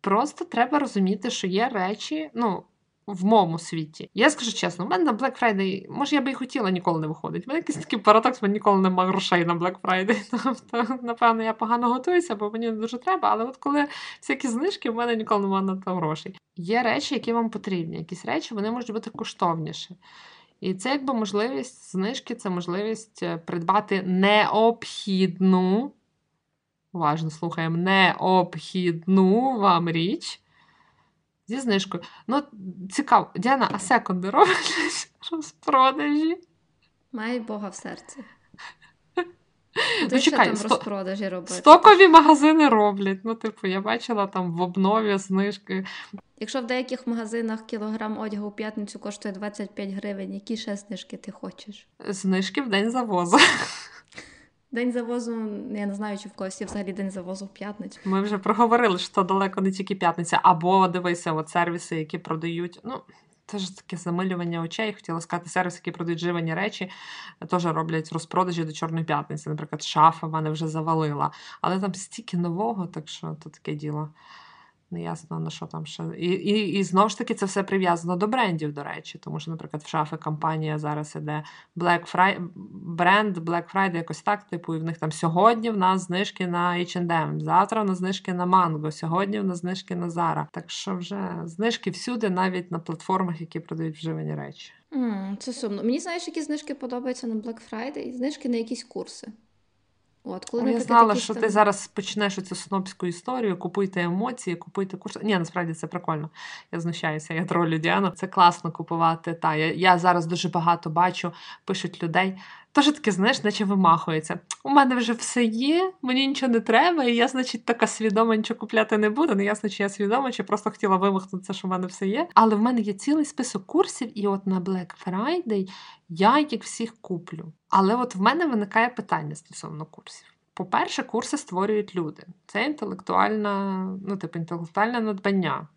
Просто треба розуміти, що є речі, ну, в моєму світі. Я скажу чесно, у мене на Black Friday, може, я би і хотіла ніколи не виходить. У мене якийсь такий парадокс, мене ніколи немає грошей на Black Friday. Тобто, напевно, я погано готуюся, бо мені не дуже треба. Але от коли всякі знижки, в мене ніколи немає на то грошей. Є речі, які вам потрібні. Якісь речі вони можуть бути коштовніші. І це якби можливість знижки, це можливість е, придбати необхідну, уважно слухаємо, необхідну вам річ зі знижкою. Ну, цікаво, Діана, а секунди роблять розпродажі? Май Бога в серці. Ну, Ти що чекай, там сто- розпродажі робити? Стокові магазини роблять. Ну, типу, я бачила там в обнові знижки. Якщо в деяких магазинах кілограм одягу у п'ятницю коштує 25 гривень, які ще знижки ти хочеш? Знижки в день завозу. День завозу, я не знаю, чи в когось є взагалі день завозу в п'ятницю. Ми вже проговорили, що далеко не тільки п'ятниця, або дивися, от сервіси, які продають. Ну, це ж таке замилювання очей. Хотіла сказати, сервіс, які продають живані речі, теж роблять розпродажі до Чорної п'ятниці. Наприклад, шафа в мене вже завалила. Але там стільки нового, так що то таке діло. Неясно на що там ще. І, і, і знову ж таки це все прив'язано до брендів, до речі. Тому що, наприклад, в шафи компанія зараз іде Black Friday, бренд Black Friday якось так, типу, і в них там сьогодні в нас знижки на H&M, завтра в нас знижки на Mango, сьогодні в нас знижки на Zara. Так що вже знижки всюди, навіть на платформах, які продають вживані речі. м це сумно. Мені знаєш, які знижки подобаються на Black Friday? Знижки на якісь курси. От, коли, Ну, я знала, що там- ти зараз почнеш цю снобську історію, купуйте емоції, купуйте курси. Ні, насправді це прикольно. Я знущаюся, я тролю Діану. Це класно купувати. Та я, я зараз дуже багато бачу, пишуть людей. Тож таке, знаєш, наче вимахується. У мене вже все є, мені нічого не треба, і я, значить, така свідома нічого купляти не буду. Не ясно, чи я свідома, чи просто хотіла вимахнутися, що в мене все є. Але в мене є цілий список курсів, і от на Black Friday я їх всіх куплю. Але от в мене виникає питання стосовно курсів. По-перше, курси створюють люди. Це інтелектуальна, ну, типу, інтелектуальне надбання.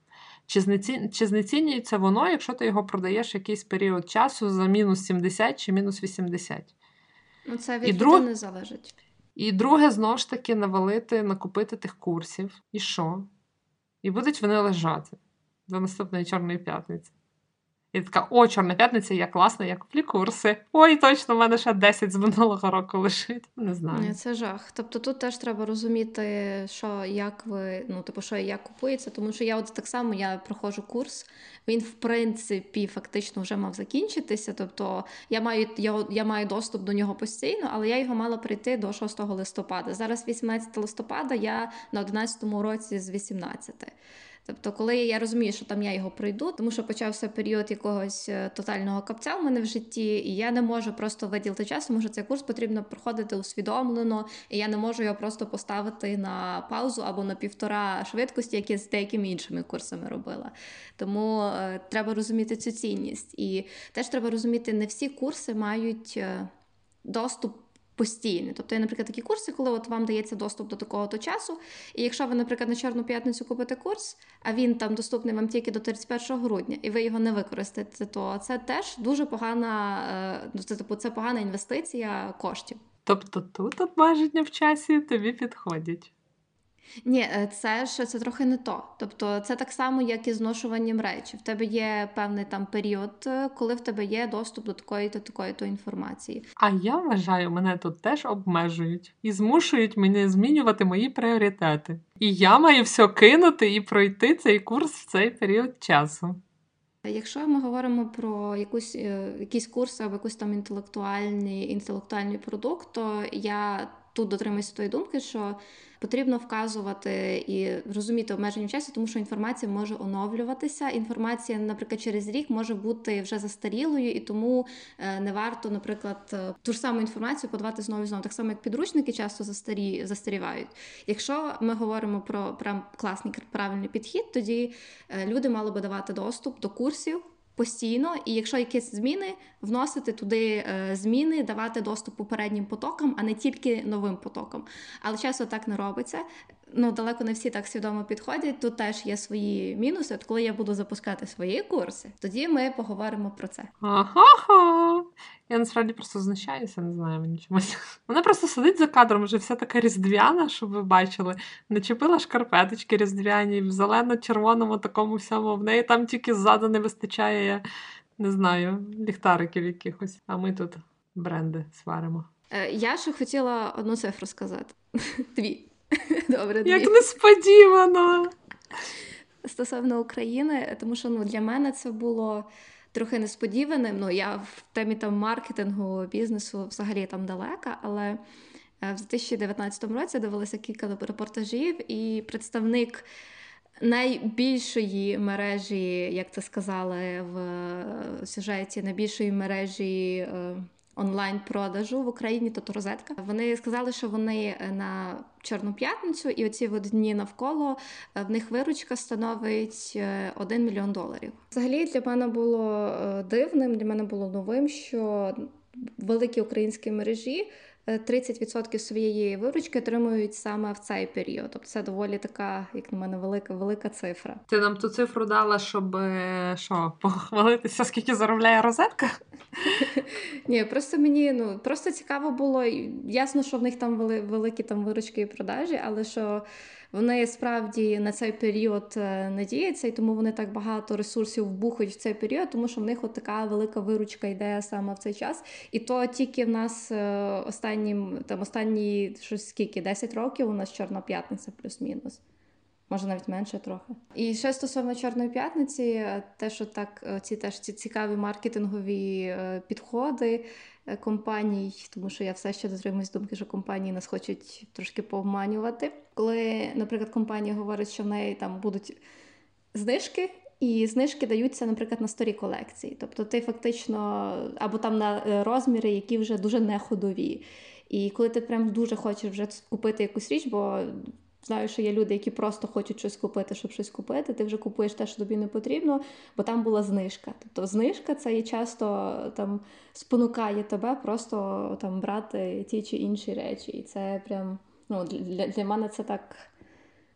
Чи, знеці... чи знецінюється воно, якщо ти його продаєш якийсь період часу за мінус 70 чи мінус 80? Ну, це І від друг- не залежить. І друге, знову ж таки, навалити, накупити тих курсів. І що? І будуть вони лежати до наступної Чорної п'ятниці. І така: о, Чорна п'ятниця, я класна, я куплю курси. Ой, точно, в мене ще 10 з минулого року лежить. Не знаю. Це жах. Тобто тут теж треба розуміти, що як ви, ну типу, що і як купується, тому що я от так само я проходжу курс. Він в принципі фактично вже мав закінчитися. Тобто я маю я, я маю доступ до нього постійно, але я його мала прийти до 6 листопада. Зараз 18 листопада, я на 11 році з 18. Тобто, коли я розумію, що там я його пройду, тому що почався період якогось е, тотального капця в мене в житті, і я не можу просто виділити час, тому що цей курс потрібно проходити усвідомлено, і я не можу його просто поставити на паузу або на півтора швидкості, як я з деякими іншими курсами робила. Тому е, треба розуміти цю цінність. І теж треба розуміти, не всі курси мають е, доступ. Постійний. Тобто, є, наприклад, такі курси, коли от вам дається доступ до такого-то часу. І якщо ви, наприклад, на Чорну п'ятницю купите курс, а він там доступний вам тільки до 31 грудня, і ви його не використаєте, то це теж дуже погана, е, ну, це, типу, це погана інвестиція коштів. Тобто тут обмеження в часі тобі підходять. Ні, е, це ж це трохи не то. Тобто, це так само, як і зношуванням речі. В тебе є певний там період, е, коли в тебе є доступ до такої то такої то інформації. А я вважаю, мене тут теж обмежують і змушують мене змінювати мої пріоритети. І я маю все кинути і пройти цей курс в цей період часу. Якщо ми говоримо про якусь е, якісь курси або якусь там інтелектуальний інтелектуальний продукт, то я тут дотримуюся тої думки, що потрібно вказувати і розуміти обмеження в часі, тому що інформація може оновлюватися. Інформація, наприклад, через рік може бути вже застарілою, і тому е, не варто, наприклад, е, ту ж саму інформацію подавати знову і знову. Так само, як підручники часто застарі, застарівають. Якщо ми говоримо про прям класний правильний підхід, тоді е, люди мали би давати доступ до курсів постійно, і якщо якісь зміни, вносити туди е, зміни, давати доступ попереднім потокам, а не тільки новим потокам. Але часто так не робиться ну, далеко не всі так свідомо підходять. Тут теж є свої мінуси. От коли я буду запускати свої курси, тоді ми поговоримо про це. Ага. Я насправді просто знущаюся, не знаю мені чомусь. Вона просто сидить за кадром, вже вся така різдвяна, щоб ви бачили. Начепила шкарпеточки різдвяні, в зелено-червоному такому всьому. В неї там тільки ззаду не вистачає, я не знаю, ліхтариків якихось. А ми тут бренди сваримо. Е, я ще хотіла одну цифру сказати. Дві. Добре, Як несподівано. Стосовно України, тому що ну, для мене це було трохи несподіваним. Ну, я в темі там маркетингу, бізнесу взагалі там далека, але е, в 2019 році дивилася кілька репортажів, і представник найбільшої мережі, як це сказали в сюжеті, найбільшої мережі. Онлайн-продажу в Україні, тобто розетка. Вони сказали, що вони е, на Чорну п'ятницю, і оці дні навколо е, в них виручка становить 1 е, мільйон доларів. Взагалі для мене було дивним, для мене було новим, що великі українські мережі. 30% своєї виручки отримують саме в цей період. Тобто це доволі така, як на мене, велика велика цифра. Ти нам ту цифру дала, щоб що, похвалитися, скільки заробляє розетка? Ні, просто мені ну просто цікаво було. Ясно, що в них там вели, великі там виручки і продажі, але що вони справді на цей період е, надіються, і тому вони так багато ресурсів вбухають в цей період, тому що в них от така велика виручка йде саме в цей час. І то тільки в нас е, останні там останні щось скільки 10 років у нас Чорна п'ятниця плюс-мінус може навіть менше трохи. І ще стосовно Чорної п'ятниці, е, те, що так, ці теж ці цікаві маркетингові підходи компаній, тому що я все ще дотримуюсь думки, що компанії нас хочуть трошки пообманювати. Коли, наприклад, компанія говорить, що в неї там будуть знижки. І знижки даються, наприклад, на старі колекції. Тобто ти фактично або там на розміри, які вже дуже не ходові. І коли ти прям дуже хочеш вже купити якусь річ, бо Знаю, що є люди, які просто хочуть щось купити, щоб щось купити. Ти вже купуєш те, що тобі не потрібно, бо там була знижка. Тобто знижка це і часто там спонукає тебе просто там брати ті чи інші речі. І це прям ну, для, для мене це так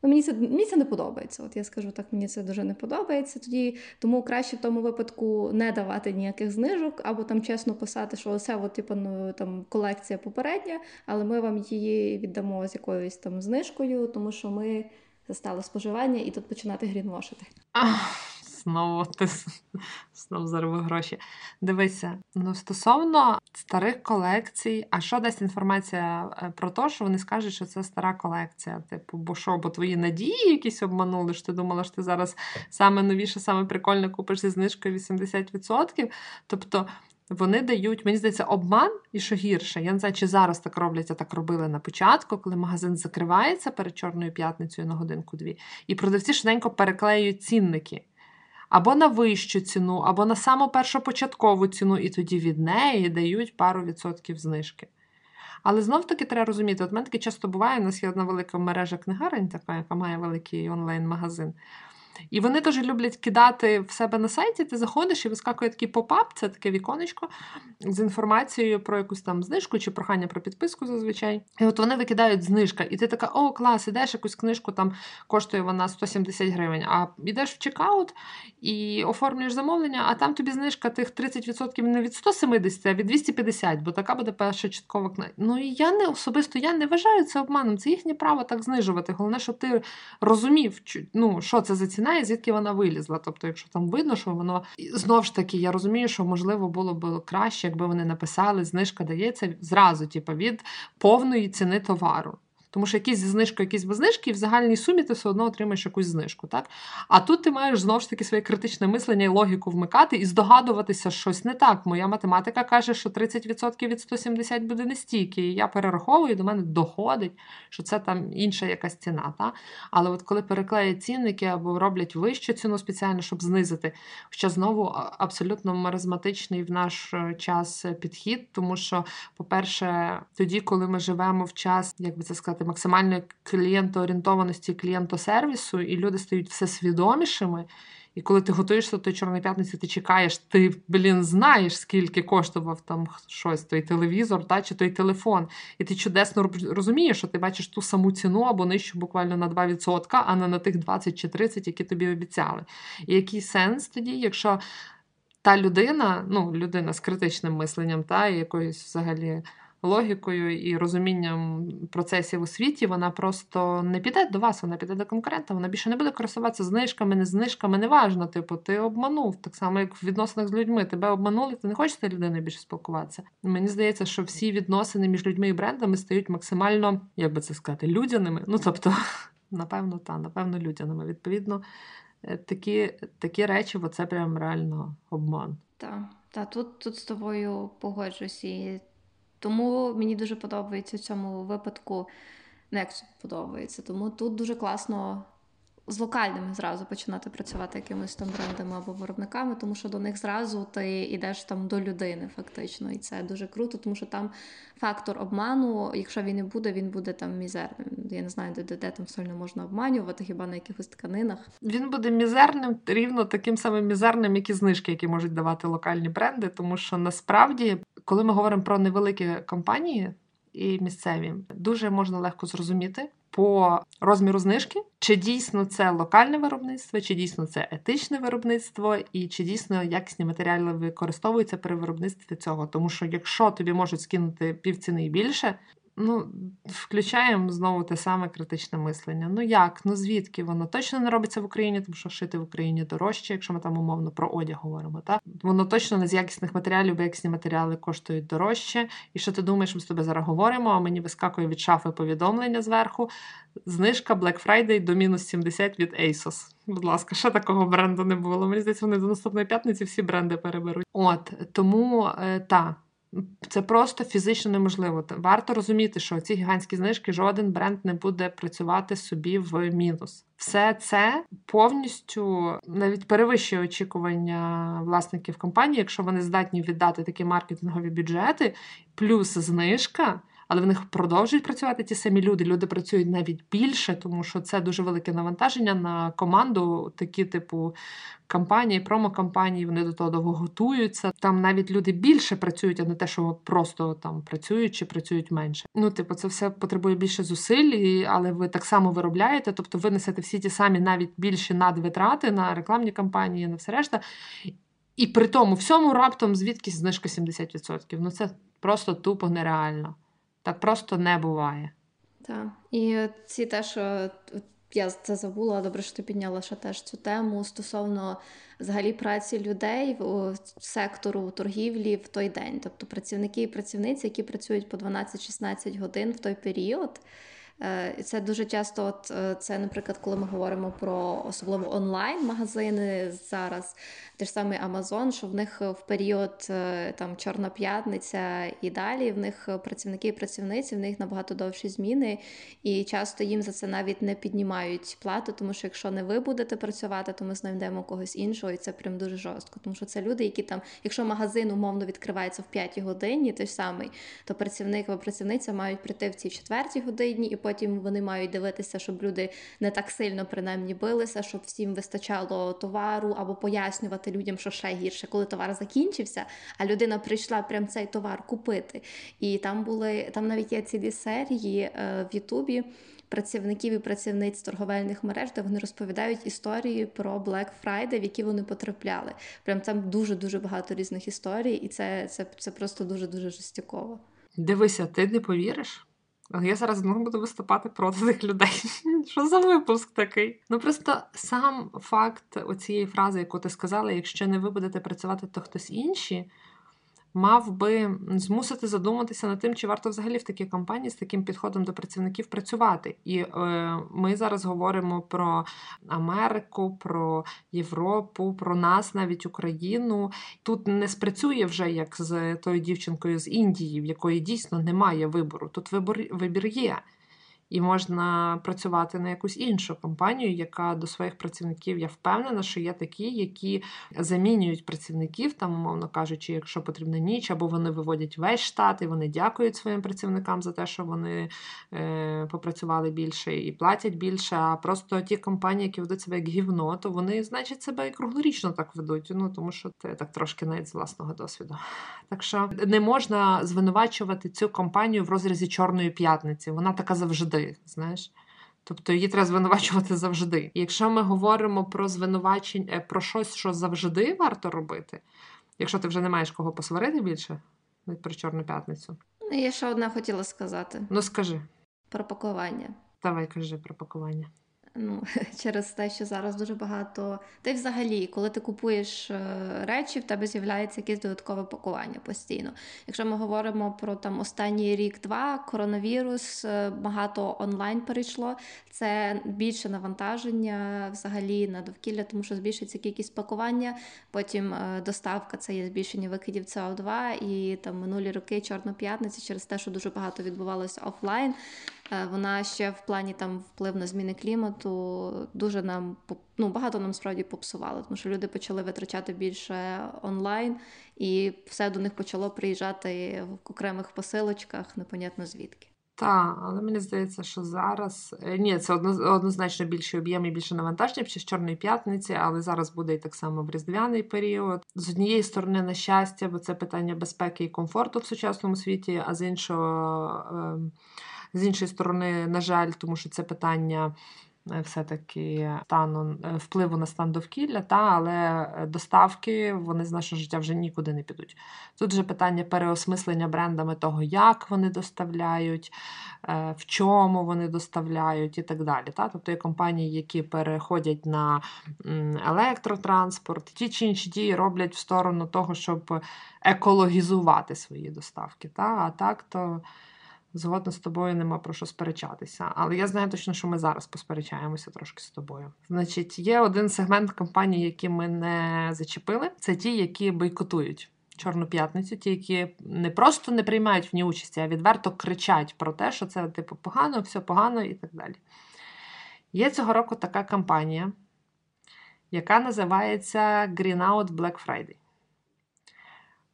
Ну, Мені це мені це не подобається. От я скажу так, мені це дуже не подобається. Тоді тому краще в тому випадку не давати ніяких знижок, або там чесно писати, що це от, типу, ну, там колекція попередня, але ми вам її віддамо з якоюсь там знижкою, тому що ми застали споживання і тут починати грінвошити знову ти знов заробив гроші. Дивися, ну стосовно старих колекцій, а що дасть інформація е, про те, що вони скажуть, що це стара колекція? Типу, бо що, бо твої надії якісь обманули? що Ти думала, що ти зараз саме новіше, саме прикольне купиш зі знижкою 80%. Тобто. Вони дають, мені здається, обман і що гірше. Я не знаю, чи зараз так роблять, а так робили на початку, коли магазин закривається перед Чорною п'ятницею на годинку-дві, і продавці швиденько переклеюють цінники або на вищу ціну, або на саму першопочаткову ціну, і тоді від неї дають пару відсотків знижки. Але знов-таки треба розуміти, от мене таке часто буває, у нас є одна велика мережа книгарень, така, яка має великий онлайн-магазин. І вони дуже люблять кидати в себе на сайті. Ти заходиш і вискакує такий pop-up, це таке віконечко з інформацією про якусь там знижку чи прохання про підписку зазвичай. І от вони викидають знижка, і ти така, о, клас, ідеш якусь книжку, там коштує вона 170 гривень. А йдеш в checkout і оформлюєш замовлення, а там тобі знижка тих 30% не від 170, а від 250, бо така буде першочаткова книга. Ну і я не особисто я не вважаю це обманом. Це їхнє право так знижувати. Головне, щоб ти розумів, ну, що це за ціна і звідки вона вилізла. Тобто, якщо там видно, що воно знов ж таки, я розумію, що можливо було б краще, якби вони написали, знижка дається зразу, типу, від повної ціни товару. Тому що якісь зі знижкою, якісь без знижки, і в загальній сумі ти все одно отримаєш якусь знижку. так? А тут ти маєш знову ж таки своє критичне мислення і логіку вмикати і здогадуватися, що щось не так. Моя математика каже, що 30% від 170 буде не стільки. І я перераховую, до мене доходить, що це там інша якась ціна. Так? Але от коли переклеять цінники або роблять вищу ціну спеціально, щоб знизити, що знову абсолютно маразматичний в наш е, час підхід, тому що, по-перше, тоді, коли ми живемо в час, як би це сказати, максимальної клієнтоорієнтованості клієнтосервісу, і люди стають все свідомішими. І коли ти готуєшся до тої Чорної п'ятниці, ти чекаєш, ти, блін, знаєш, скільки коштував там щось, той телевізор та, чи той телефон. І ти чудесно розумієш, що ти бачиш ту саму ціну або нижчу буквально на 2%, а не на тих 20 чи 30, які тобі обіцяли. І який сенс тоді, якщо та людина, ну, людина з критичним мисленням, та, і якоюсь взагалі логікою і розумінням процесів у світі, вона просто не піде до вас, вона піде до конкурента, вона більше не буде користуватися знижками, не знижками, неважно. Типу, ти обманув, так само, як в відносинах з людьми. Тебе обманули, ти не хочеш з людиною більше спілкуватися. Мені здається, що всі відносини між людьми і брендами стають максимально, як би це сказати, людяними. Ну тобто, напевно, та, напевно, людяними. Відповідно, е, такі такі речі, бо це прям реально обман. Так, та тут тут з тобою погоджуюсь. І тому мені дуже подобається в цьому випадку, не як подобається. Тому тут дуже класно з локальними зразу починати працювати якимись там брендами або виробниками, тому що до них зразу ти йдеш там до людини, фактично, і це дуже круто, тому що там фактор обману, якщо він не буде, він буде там мізерним. Я не знаю, де, де, де там сильно можна обманювати, хіба на якихось тканинах. Він буде мізерним, рівно таким самим мізерним, як і знижки, які можуть давати локальні бренди, тому що насправді, коли ми говоримо про невеликі компанії і місцеві, дуже можна легко зрозуміти по розміру знижки, чи дійсно це локальне виробництво, чи дійсно це етичне виробництво, і чи дійсно якісні матеріали використовуються при виробництві цього. Тому що якщо тобі можуть скинути півціни і більше, ну, включаємо знову те саме критичне мислення. Ну як? Ну звідки воно точно не робиться в Україні, тому що шити в Україні дорожче, якщо ми там умовно про одяг говоримо. Так? Воно точно не з якісних матеріалів, бо якісні матеріали коштують дорожче. І що ти думаєш, ми з тобою зараз говоримо? А мені вискакує від шафи повідомлення зверху. Знижка Black Friday до мінус 70 від ASOS. Будь ласка, ще такого бренду не було. Мені здається, вони до наступної п'ятниці всі бренди переберуть. От тому е, та це просто фізично неможливо. Варто розуміти, що ці гігантські знижки жоден бренд не буде працювати собі в мінус. Все це повністю навіть перевищує очікування власників компанії, якщо вони здатні віддати такі маркетингові бюджети, плюс знижка. Але в них продовжують працювати ті самі люди. Люди працюють навіть більше, тому що це дуже велике навантаження на команду, такі типу кампанії, промокампанії, вони до того довго готуються. Там навіть люди більше працюють, а не те, що просто там працюють чи працюють менше. Ну, типу, це все потребує більше зусиль, але ви так само виробляєте, тобто ви несете всі ті самі навіть більші надвитрати на рекламні кампанії, на все решта. І при тому всьому раптом звідкись знижка 70%. Ну це просто тупо нереально. Так просто не буває. Так. І ці те, що я це забула, добре, що ти підняла ще теж цю тему стосовно взагалі праці людей в сектору торгівлі в той день. Тобто працівники і працівниці, які працюють по 12-16 годин в той період. Е, це дуже часто, от е, це, наприклад, коли ми говоримо про особливо онлайн-магазини зараз, те ж саме Amazon, що в них в період е, там Чорна п'ятниця і далі в них працівники і працівниці, в них набагато довші зміни, і часто їм за це навіть не піднімають плату, тому що якщо не ви будете працювати, то ми знайдемо когось іншого, і це прям дуже жорстко. Тому що це люди, які там, якщо магазин умовно відкривається в 5 годині, той самий, то працівник або працівниця мають прийти в цій четвертій годині і потім вони мають дивитися, щоб люди не так сильно принаймні билися, щоб всім вистачало товару, або пояснювати людям, що ще гірше, коли товар закінчився, а людина прийшла прям цей товар купити. І там були там навіть є цілі серії е, в Ютубі працівників і працівниць торговельних мереж, де вони розповідають історії про Black Friday, в які вони потрапляли. Прям там дуже дуже багато різних історій, і це, це, це просто дуже дуже жестяково. Дивися, ти не повіриш? Але я зараз знову буду виступати проти цих людей. Що за випуск такий? Ну просто сам факт оцієї фрази, яку ти сказала, якщо не ви будете працювати, то хтось інший, мав би змусити задуматися над тим, чи варто взагалі в такій компанії з таким підходом до працівників працювати. І е, ми зараз говоримо про Америку, про Європу, про нас, навіть Україну. Тут не спрацює вже як з тою дівчинкою з Індії, в якої дійсно немає вибору. Тут вибор, вибір є. І можна працювати на якусь іншу компанію, яка до своїх працівників я впевнена, що є такі, які замінюють працівників, там, умовно кажучи, якщо потрібна ніч, або вони виводять весь штат, і вони дякують своїм працівникам за те, що вони е, попрацювали більше і платять більше. А просто ті компанії, які ведуть себе як гівно, то вони, значить, себе і круглорічно так ведуть. Ну тому що це так трошки навіть з власного досвіду. Так що не можна звинувачувати цю компанію в розрізі Чорної п'ятниці. Вона така завжди знаєш. Тобто її треба звинувачувати завжди. Якщо ми говоримо про звинувачення про щось, що завжди варто робити, якщо ти вже не маєш кого посварити більше, про Чорну п'ятницю. Я ще одне хотіла сказати. Ну скажи. Про пакування. Давай кажи про пакування. Ну, через те, що зараз дуже багато. Й взагалі, коли ти купуєш речі, в тебе з'являється якесь додаткове пакування постійно. Якщо ми говоримо про там останній рік-два, коронавірус, багато онлайн перейшло. Це більше навантаження взагалі на довкілля, тому що збільшиться кількість пакування. Потім доставка це є збільшення викидів СО2 і там минулі роки Чорна п'ятниця через те, що дуже багато відбувалося офлайн. Вона ще в плані там вплив на зміни клімату дуже нам ну, багато нам справді попсувало, тому що люди почали витрачати більше онлайн, і все до них почало приїжджати в окремих посилочках, непонятно звідки. Так, але мені здається, що зараз ні, це однозначно більший об'єм і більше навантаження під час Чорної п'ятниці, але зараз буде і так само в різдвяний період. З однієї сторони, на щастя, бо це питання безпеки і комфорту в сучасному світі, а з іншого. З іншої сторони, на жаль, тому що це питання все-таки стану впливу на стан довкілля, та, але доставки вони з нашого життя вже нікуди не підуть. Тут же питання переосмислення брендами того, як вони доставляють, в чому вони доставляють і так далі. Та? Тобто є компанії, які переходять на електротранспорт, ті чи інші дії роблять в сторону того, щоб екологізувати свої доставки. Та? А так то. Згодна з тобою нема про що сперечатися. Але я знаю точно, що ми зараз посперечаємося трошки з тобою. Значить, є один сегмент компаній, які ми не зачепили. Це ті, які бойкотують Чорну п'ятницю, ті, які не просто не приймають в ній участі, а відверто кричать про те, що це типу погано, все погано і так далі. Є цього року така кампанія, яка називається Green Out Black Friday.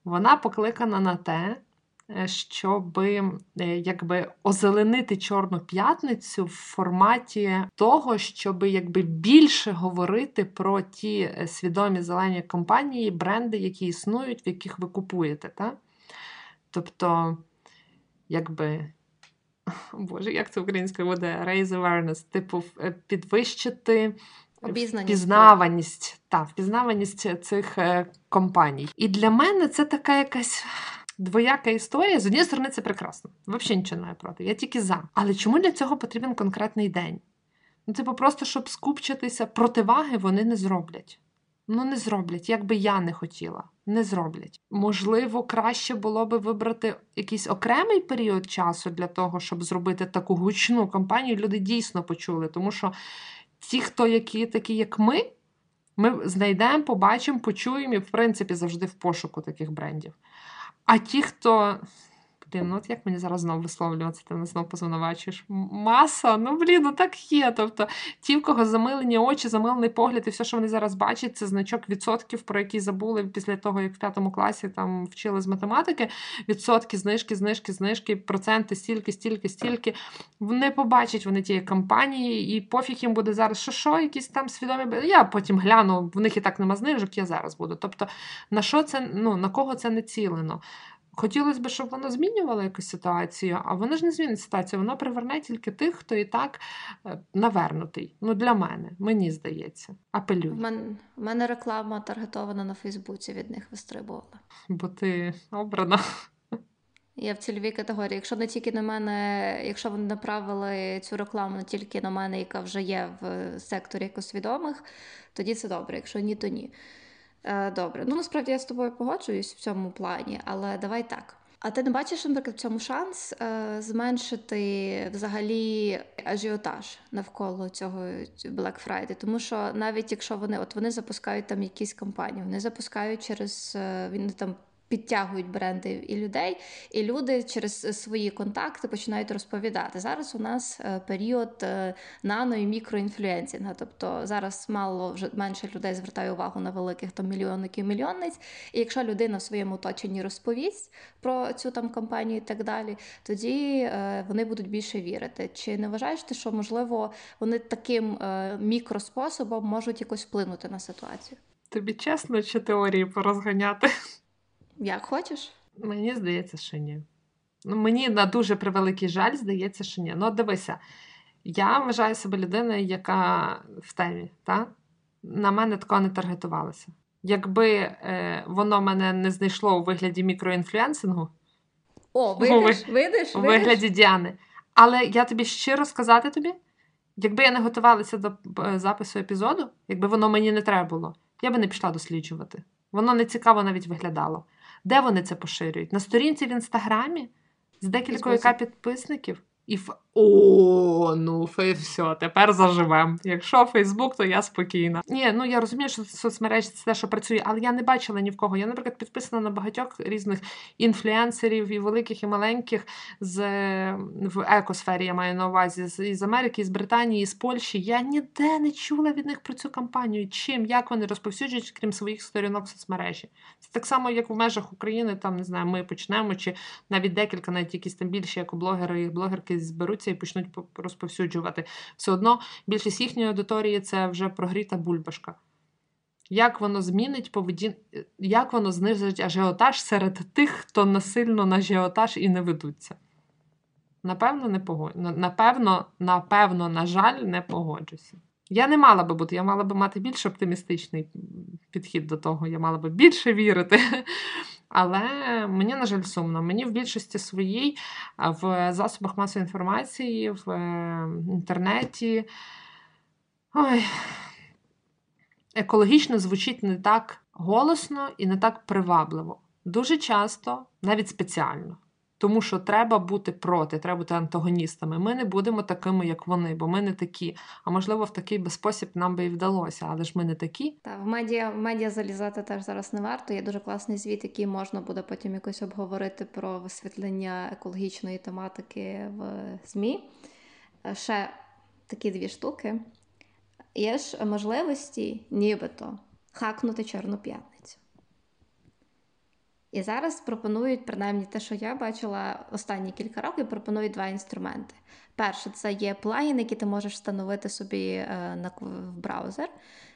Вона покликана на те щоб якби озеленити Чорну п'ятницю в форматі того, щоб якби більше говорити про ті е, свідомі зелені компанії, бренди, які існують, в яких ви купуєте. Та? Тобто, якби. Боже, як це українською буде raise awareness, типу, е, підвищити впізнаваність, та, впізнаваність цих е, компаній. І для мене це така якась двояка історія. З однієї сторони, це прекрасно. Взагалі нічого не проти. Я тільки за. Але чому для цього потрібен конкретний день? Ну, типу, просто щоб скупчитися, противаги вони не зроблять. Ну, не зроблять, як би я не хотіла. Не зроблять. Можливо, краще було би вибрати якийсь окремий період часу для того, щоб зробити таку гучну кампанію. Люди дійсно почули. Тому що ті, хто які такі, як ми, ми знайдемо, побачимо, почуємо і, в принципі, завжди в пошуку таких брендів. А ті, хто Блін, ну от як мені зараз знову висловлюватися, ти мене знову позвинувачуєш. Маса, ну блін, ну так є. Тобто, ті, в кого замилені очі, замилений погляд, і все, що вони зараз бачать, це значок відсотків, про які забули після того, як в п'ятому класі там вчили з математики. Відсотки, знижки, знижки, знижки, проценти, стільки, стільки, стільки. Не побачать вони тієї кампанії, і пофіг їм буде зараз, що що, якісь там свідомі. Я потім гляну, в них і так нема знижок, я зараз буду. Тобто, на що це, ну на кого це не цілено? Хотілося б, щоб воно змінювало якусь ситуацію, а воно ж не змінить ситуацію. Воно приверне тільки тих, хто і так е, навернутий. Ну, для мене, мені здається. В Апелюй, мене, в мене реклама таргетована на Фейсбуці від них вистрибувала. бо ти обрана. Я в цільовій категорії. Якщо не тільки на мене, якщо вони направили цю рекламу не тільки на мене, яка вже є в секторі екосвідомих, тоді це добре. Якщо ні, то ні. Е, Добре. Ну насправді я з тобою погоджуюсь в цьому плані, але давай так. А ти не бачиш, наприклад, в цьому шанс е, зменшити взагалі ажіотаж навколо цього Black Friday? Тому що навіть якщо вони от вони запускають там якісь кампанії, вони запускають через е, він там. Підтягують бренди і людей, і люди через свої контакти починають розповідати. Зараз у нас е, період е, нано і мікро influencing а. Тобто зараз мало вже менше людей звертає увагу на великих там мільйонників, мільйонниць. І якщо людина в своєму оточенні розповість про цю там кампанію і так далі, тоді е, вони будуть більше вірити. Чи не вважаєш ти, що можливо вони таким мікроспособом можуть якось вплинути на ситуацію? Тобі чесно чи теорії порозганяти? Як хочеш? Мені здається, що ні. Ну, мені на дуже превеликий жаль здається, що ні. Ну, дивися, я вважаю себе людиною, яка в темі, та? на мене такого не таргетувалося. Якби е, воно мене не знайшло у вигляді мікроінфлюенсингу, О, видиш, видиш, у вигляді Діани. Але я тобі щиро сказати тобі, якби я не готувалася до е, запису епізоду, якби воно мені не треба було, я би не пішла досліджувати. Воно не цікаво навіть виглядало. Де вони це поширюють? На сторінці в інстаграмі з декількома підписників. І ф... О, ну все, тепер заживем. Якщо Фейсбук, то я спокійна. Ні, ну я розумію, що соцмережі це те, що працює, але я не бачила ні в кого. Я, наприклад, підписана на багатьох різних інфлюенсерів, і великих, і маленьких з в екосфері. Я маю на увазі з із Америки, з Британії, з Польщі. Я ніде не чула від них про цю кампанію. Чим як вони розповсюджують, крім своїх сторінок соцмережі. Це так само, як в межах України, там не знаю, ми почнемо, чи навіть декілька, навіть якісь там більші, як блогери і блогерки зберуться і почнуть розповсюджувати. Все одно більшість їхньої аудиторії це вже прогріта бульбашка. Як воно змінить поведін... як воно знизить ажіотаж серед тих, хто насильно на ажіотаж і не ведуться? Напевно, не погоджу. Напевно, напевно, на жаль, не погоджуся. Я не мала би бути, я мала би мати більш оптимістичний підхід до того, я мала би більше вірити. Але мені, на жаль, сумно. Мені в більшості своїй в засобах масової інформації, в е, інтернеті. Ой, екологічно звучить не так голосно і не так привабливо. Дуже часто, навіть спеціально. Тому що треба бути проти, треба бути антагоністами. Ми не будемо такими, як вони, бо ми не такі. А можливо, в такий би спосіб нам би і вдалося, але ж ми не такі. Та в медіа в медіа залізати теж зараз не варто. Є дуже класний звіт, який можна буде потім якось обговорити про висвітлення екологічної тематики в ЗМІ. Е, Ще такі дві штуки. Є ж можливості, нібито, хакнути Чорну п'ятницю. І зараз пропонують, принаймні те, що я бачила останні кілька років, пропонують два інструменти. Перше, це є плагін, який ти можеш встановити собі е, на в браузер.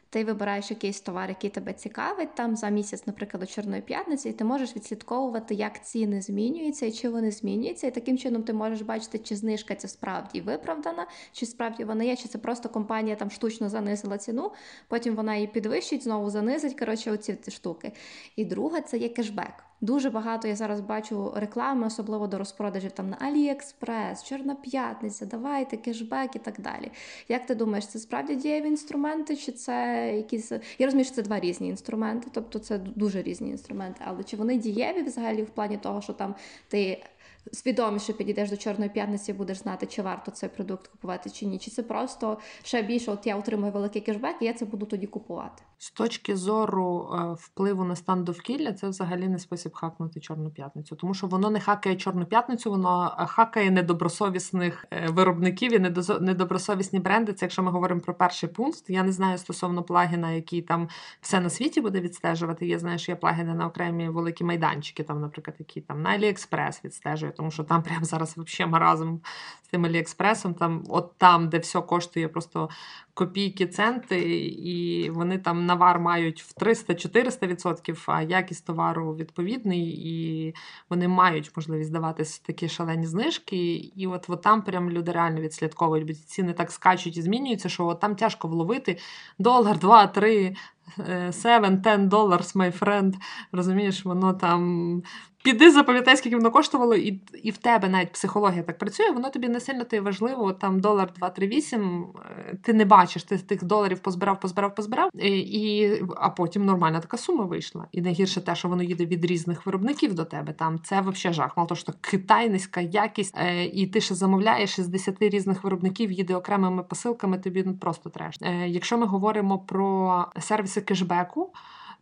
Ти вибираєш якийсь товар, який тебе цікавить, там за місяць, наприклад, до Чорної п'ятниці, і ти можеш відслідковувати, як ціни змінюються і чи вони змінюються. І таким чином ти можеш бачити, чи знижка ця справді виправдана, чи справді вона є, чи це просто компанія там штучно занизила ціну, потім вона її підвищить, знову занизить. Коротше, оці штуки. І друге, це є кешбек. Дуже багато я зараз бачу реклами, особливо до розпродажів там на Аліекспрес, Чорна п'ятниця, давайте кешбек і так далі. Як ти думаєш, це справді дієві інструменти, чи це якісь. Я розумію, що це два різні інструменти, тобто це дуже різні інструменти, але чи вони дієві взагалі в плані того, що там ти свідоміше підійдеш до Чорної п'ятниці, будеш знати, чи варто цей продукт купувати чи ні. Чи це просто ще більше, от я отримую великий кешбек, і я це буду тоді купувати. З точки зору е, впливу на стан довкілля, це взагалі не спосіб хакнути Чорну п'ятницю, тому що воно не хакає Чорну п'ятницю, воно е, хакає недобросовісних е, виробників і недобросовісні бренди. Це якщо ми говоримо про перший пункт. Я не знаю стосовно плагіна, який там все на світі буде відстежувати. Я знаю, що є плагіни на окремі великі майданчики, там, наприклад, які там на Аліекспрес відстежує, тому що там прямо зараз взагалі маразм з тим Аліекспресом. Там, от там, де все коштує просто копійки, центи, і вони там навар мають в 300-400%, а якість товару відповідний, і вони мають можливість давати такі шалені знижки. І от, от там прям люди реально відслідковують, бо ціни так скачуть і змінюються, що от там тяжко вловити долар, два, три. е, Seven, ten dollars, my friend. Розумієш, воно там. Піди запам'ятай, скільки воно коштувало, і, і в тебе навіть психологія так працює, воно тобі не сильно й важливо, там долар 2-3-8, е, ти не бачиш, ти тих доларів позбирав, позбирав, позбирав, і, а потім нормальна така сума вийшла. І найгірше те, що воно їде від різних виробників до тебе. Там це взагалі жах. Мало того, що Китай, низька якість, е, і ти ще замовляєш із 10 різних виробників, їде окремими посилками, тобі ну, просто треш. Е, якщо ми говоримо про сервіси кешбеку,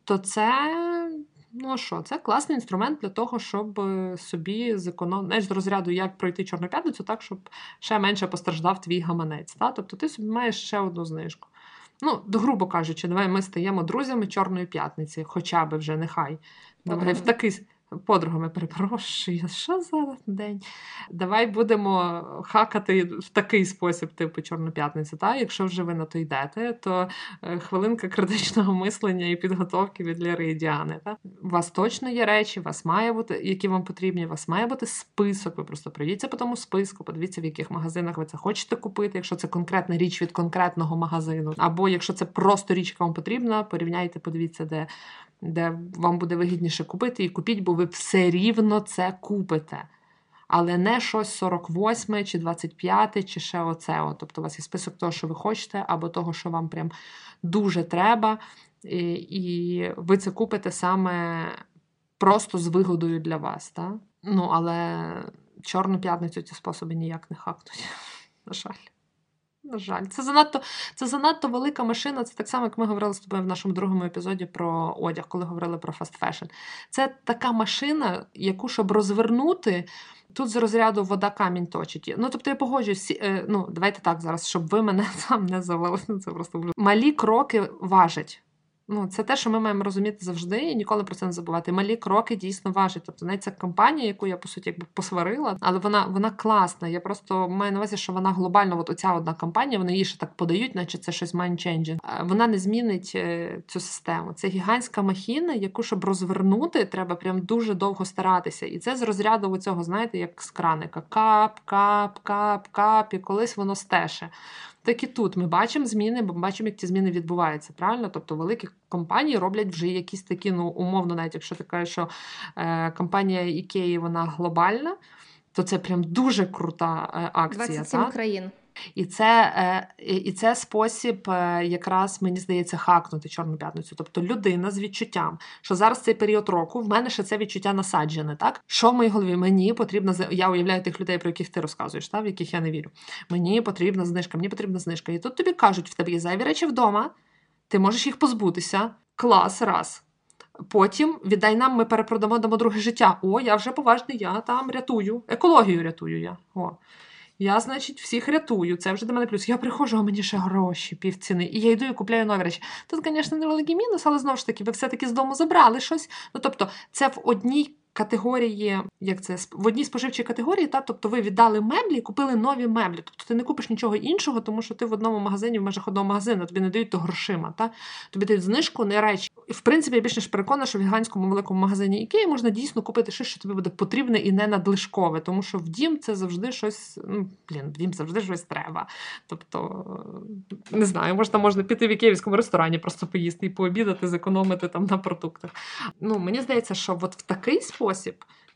то це. Ну а що, це класний інструмент для того, щоб е, собі зекономити з розряду як пройти Чорну п'ятницю, так, щоб ще менше постраждав твій гаманець. Та? Тобто ти собі маєш ще одну знижку. Ну, грубо кажучи, давай ми стаємо друзями Чорної п'ятниці, хоча би вже нехай. Давай в такий подругами перепрошую, що за день? Давай будемо хакати в такий спосіб, типу Чорну п'ятницю. Та? Якщо вже ви на то йдете, то е, хвилинка критичного мислення і підготовки від Лєри і Діани. Та? У вас точно є речі, у вас має бути, які вам потрібні, у вас має бути список. Ви просто пройдіться по тому списку, подивіться, в яких магазинах ви це хочете купити, якщо це конкретна річ від конкретного магазину. Або якщо це просто річ, яка вам потрібна, порівняйте, подивіться, де, де вам буде вигідніше купити, і купіть, бо ви все рівно це купите. Але не щось 48 чи 25, чи ще оце. От. Тобто у вас є список того, що ви хочете, або того, що вам прям дуже треба, і, і ви це купите саме просто з вигодою для вас. Та? Ну, але Чорну п'ятницю ці способи ніяк не хакнуть. На жаль. На жаль, це занадто, це занадто велика машина. Це так само, як ми говорили з тобою в нашому другому епізоді про одяг, коли говорили про fast fashion. Це така машина, яку щоб розвернути. Тут з розряду вода камінь точить. Ну, тобто я погоджуюсь, е, ну, давайте так зараз, щоб ви мене там не завели. Це просто. Малі кроки важать. Ну, це те, що ми маємо розуміти завжди і ніколи про це не забувати. Малі кроки дійсно важать. Тобто, навіть ця компанія, яку я по суті якби посварила, але вона вона класна. Я просто маю на увазі, що вона глобально, от оця одна компанія, вони її ще так подають, наче це щось mind-changing. Е, Вона не змінить е, цю систему. Це гігантська махіна, яку щоб розвернути, треба прям дуже довго старатися. І це з розряду цього, знаєте, як з краника: кап, кап, кап, кап, і колись воно стеше. Так і тут ми бачимо зміни, бо ми бачимо, як ці зміни відбуваються. Правильно? Тобто великі компанії роблять вже якісь такі, ну умовно, навіть якщо ти кажеш, що е, компанія Ікеї вона глобальна, то це прям дуже крута е, акція. 27 та? країн. І це, е, і це спосіб, е, якраз мені здається, хакнути Чорну п'ятницю. Тобто людина з відчуттям, що зараз цей період року в мене ще це відчуття насаджене. Так що в моїй голові? Мені потрібна з- я уявляю тих людей, про яких ти розказуєш, та, в яких я не вірю. Мені потрібна знижка, мені потрібна знижка. І тут тобі кажуть, в тебе є зайві речі вдома, ти можеш їх позбутися. Клас, раз. Потім віддай нам, ми перепродамо дамо друге життя. О, я вже поважний, я там рятую. Екологію рятую я. О. Я, значить, всіх рятую. Це вже до мене плюс. Я приходжу, а мені ще гроші, півціни. І я йду і купляю нові речі. Тут, звісно, невеликий мінус, але знову ж таки, ви все-таки з дому забрали щось. Ну, тобто, це в одній категорії, як це в одній споживчій категорії, та тобто ви віддали меблі купили нові меблі. Тобто ти не купиш нічого іншого, тому що ти в одному магазині, в межах одного магазину, тобі не дають то грошима. Та? Тобі дають знижку, не речі. В принципі, я більш ніж переконана, що в гігантському великому магазині Ікеї можна дійсно купити щось, що тобі буде потрібне і не надлишкове, тому що в дім це завжди щось. Ну, блін, в дім завжди щось треба. Тобто, не знаю, можна можна піти в ікеївському ресторані, просто поїсти і пообідати, зекономити там на продуктах. Ну, мені здається, що от в такий спосіб.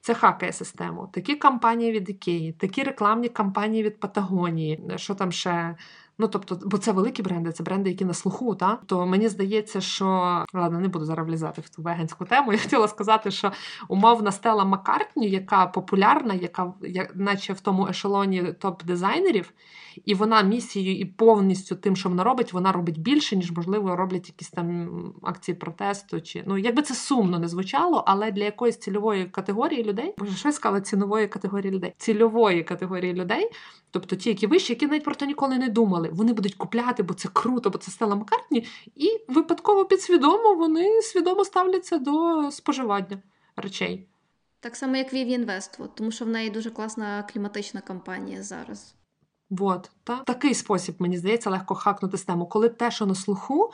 Це хакає систему. Такі кампанії від Ікеї, такі рекламні кампанії від Патагонії, що там ще Ну тобто, бо це великі бренди, це бренди, які на слуху. Та то мені здається, що ладно, не буду зараз влізати в ту веганську тему. Я хотіла сказати, що умовна стела Маккартні, яка популярна, яка як, наче в тому ешелоні топ-дизайнерів, і вона місією і повністю тим, що вона робить, вона робить більше, ніж можливо роблять якісь там акції протесту. Чи ну якби це сумно не звучало, але для якоїсь цільової категорії людей, боже, що я сказала, цінової категорії людей, цільової категорії людей, тобто ті, які вищі, які навіть про це ніколи не думали, вони будуть купляти, бо це круто, бо це Стелла Маккартні, і випадково підсвідомо вони свідомо ставляться до споживання речей. Так само, як Vivian Westwood, тому що в неї дуже класна кліматична кампанія зараз. Вот, та? Такий спосіб, мені здається, легко хакнути систему, коли те, що на слуху,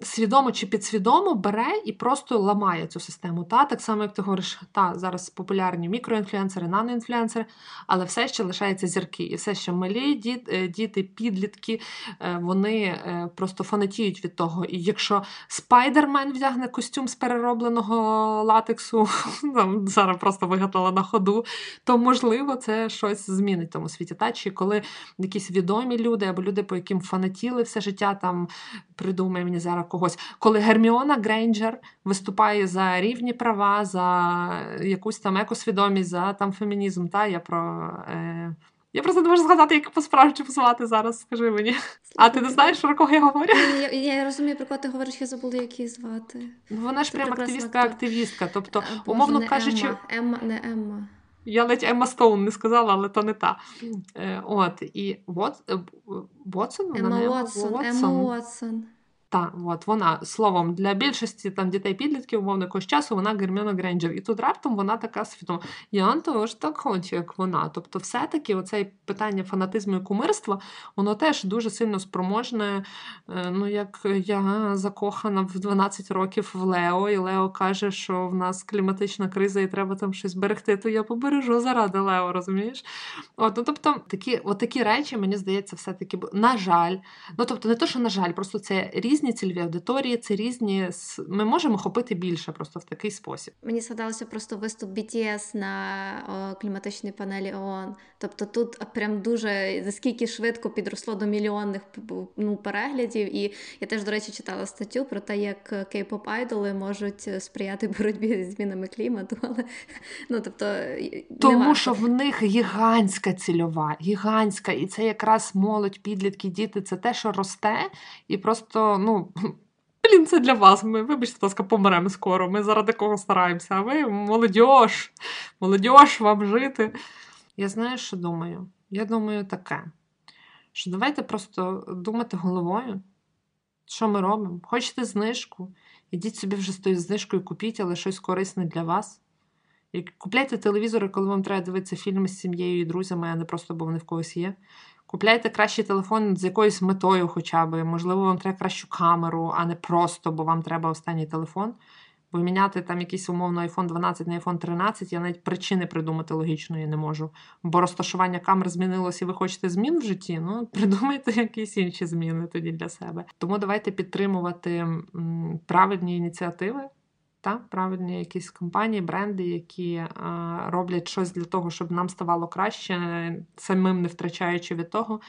свідомо чи підсвідомо бере і просто ламає цю систему. Та? Так само, як ти говориш, та, зараз популярні мікроінфлюенсери, наноінфлюенсери, але все ще лишаються зірки. І все ще малі діти, діти підлітки, е, вони е, просто фанатіють від того. І якщо Spider-Man вдягне костюм з переробленого латексу, там, зараз просто вигадала на ходу, то можливо це щось змінить в тому світі. Та? Чи коли якісь відомі люди або люди, по яким фанатіли все життя, там придумай мені зараз когось. Коли Герміона Грейнджер виступає за рівні права, за якусь там екосвідомість, за там фемінізм, та я про. Е... Я просто не можу згадати, як по-справжньому звати зараз, скажи мені. А ти не знаєш, про кого я говорю? Я, я, розумію, про кого ти говориш, я забула, як її звати. Ну, Вона ж прям активістка-активістка. Тобто, А, умовно не кажучи, Емма. Емма, не Емма. я ледь Емма Стоун не сказала, але то не та. Е, от, і е, Вотсон? Емма не Емма Уотсон, Так, от вона словом для більшості там дітей підлітків, умовно якогось часу, вона Герміона Грейнджер. І тут раптом вона така свідома. Я теж так хочу, як вона. Тобто, все-таки оце питання фанатизму і кумирства, воно теж дуже сильно спроможне. е, Ну, як я закохана в 12 років в Лео, і Лео каже, що в нас кліматична криза і треба там щось берегти, то я побережу заради Лео, розумієш? От, ну, тобто, такі, от такі речі, мені здається, все-таки, на жаль, ну тобто, не то, що на жаль, просто це різні цільові аудиторії, це різні. Ми можемо хопити більше просто в такий спосіб. Мені згадався просто виступ BTS на кліматичній панелі ООН. Тобто тут прям дуже заскільки швидко підросло до мільйонних ну, переглядів. І я теж, до речі, читала статтю про те, як кей-поп айдоли можуть сприяти боротьбі зі змінами клімату. Але ну тобто Тому варто. що в них гігантська цільова, гігантська, і це якраз молодь, підлітки, діти, це те, що росте, і просто, ну. Блін, це для вас. Ми, вибачте, будь ласка, помремо скоро. Ми заради кого стараємося. А ви молодьож, молодьож, вам жити. Я знаю, що думаю. Я думаю таке. Що давайте просто думати головою, що ми робимо. Хочете знижку? Ідіть собі вже з тою знижкою, купіть, але щось корисне для вас. Купляйте телевізори, коли вам треба дивитися фільми з сім'єю і друзями, а не просто бо вони в когось є. Купляйте кращий телефон з якоюсь метою, хоча б. Можливо, вам треба кращу камеру, а не просто, бо вам треба останній телефон. Бо міняти там якийсь умовно iPhone 12 на iPhone 13, я навіть причини придумати логічної не можу. Бо розташування камер змінилось і ви хочете змін в житті. Ну, придумайте якісь інші зміни тоді для себе. Тому давайте підтримувати правильні ініціативи. Та правильні якісь компанії, бренди, які е, роблять щось для того, щоб нам ставало краще, самим не втрачаючи від того,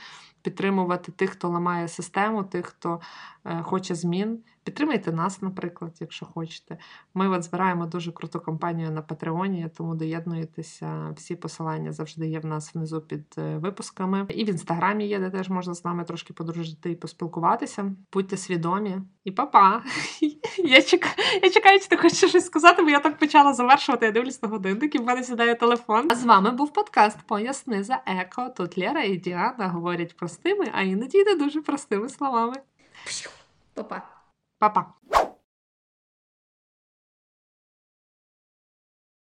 підтримувати тих, хто ламає систему, тих, хто е, хоче змін. Підтримайте нас, наприклад, якщо хочете. Ми от збираємо дуже круту компанію на Патреоні, тому доєднуйтеся. Всі посилання завжди є в нас внизу під е, випусками. І в інстаграмі є, де теж можна з нами трошки подружити і поспілкуватися. Будьте свідомі. І па-па! Я чекаю, я чекаю, чи ти хочеш щось сказати, бо я так почала завершувати. Я дивлюсь на годинник, і в мене сідає телефон. А з вами був подкаст Поясни за еко. Тут Лера і Діана говорять простими, а іноді не дуже простими словами. Па-па. 爸爸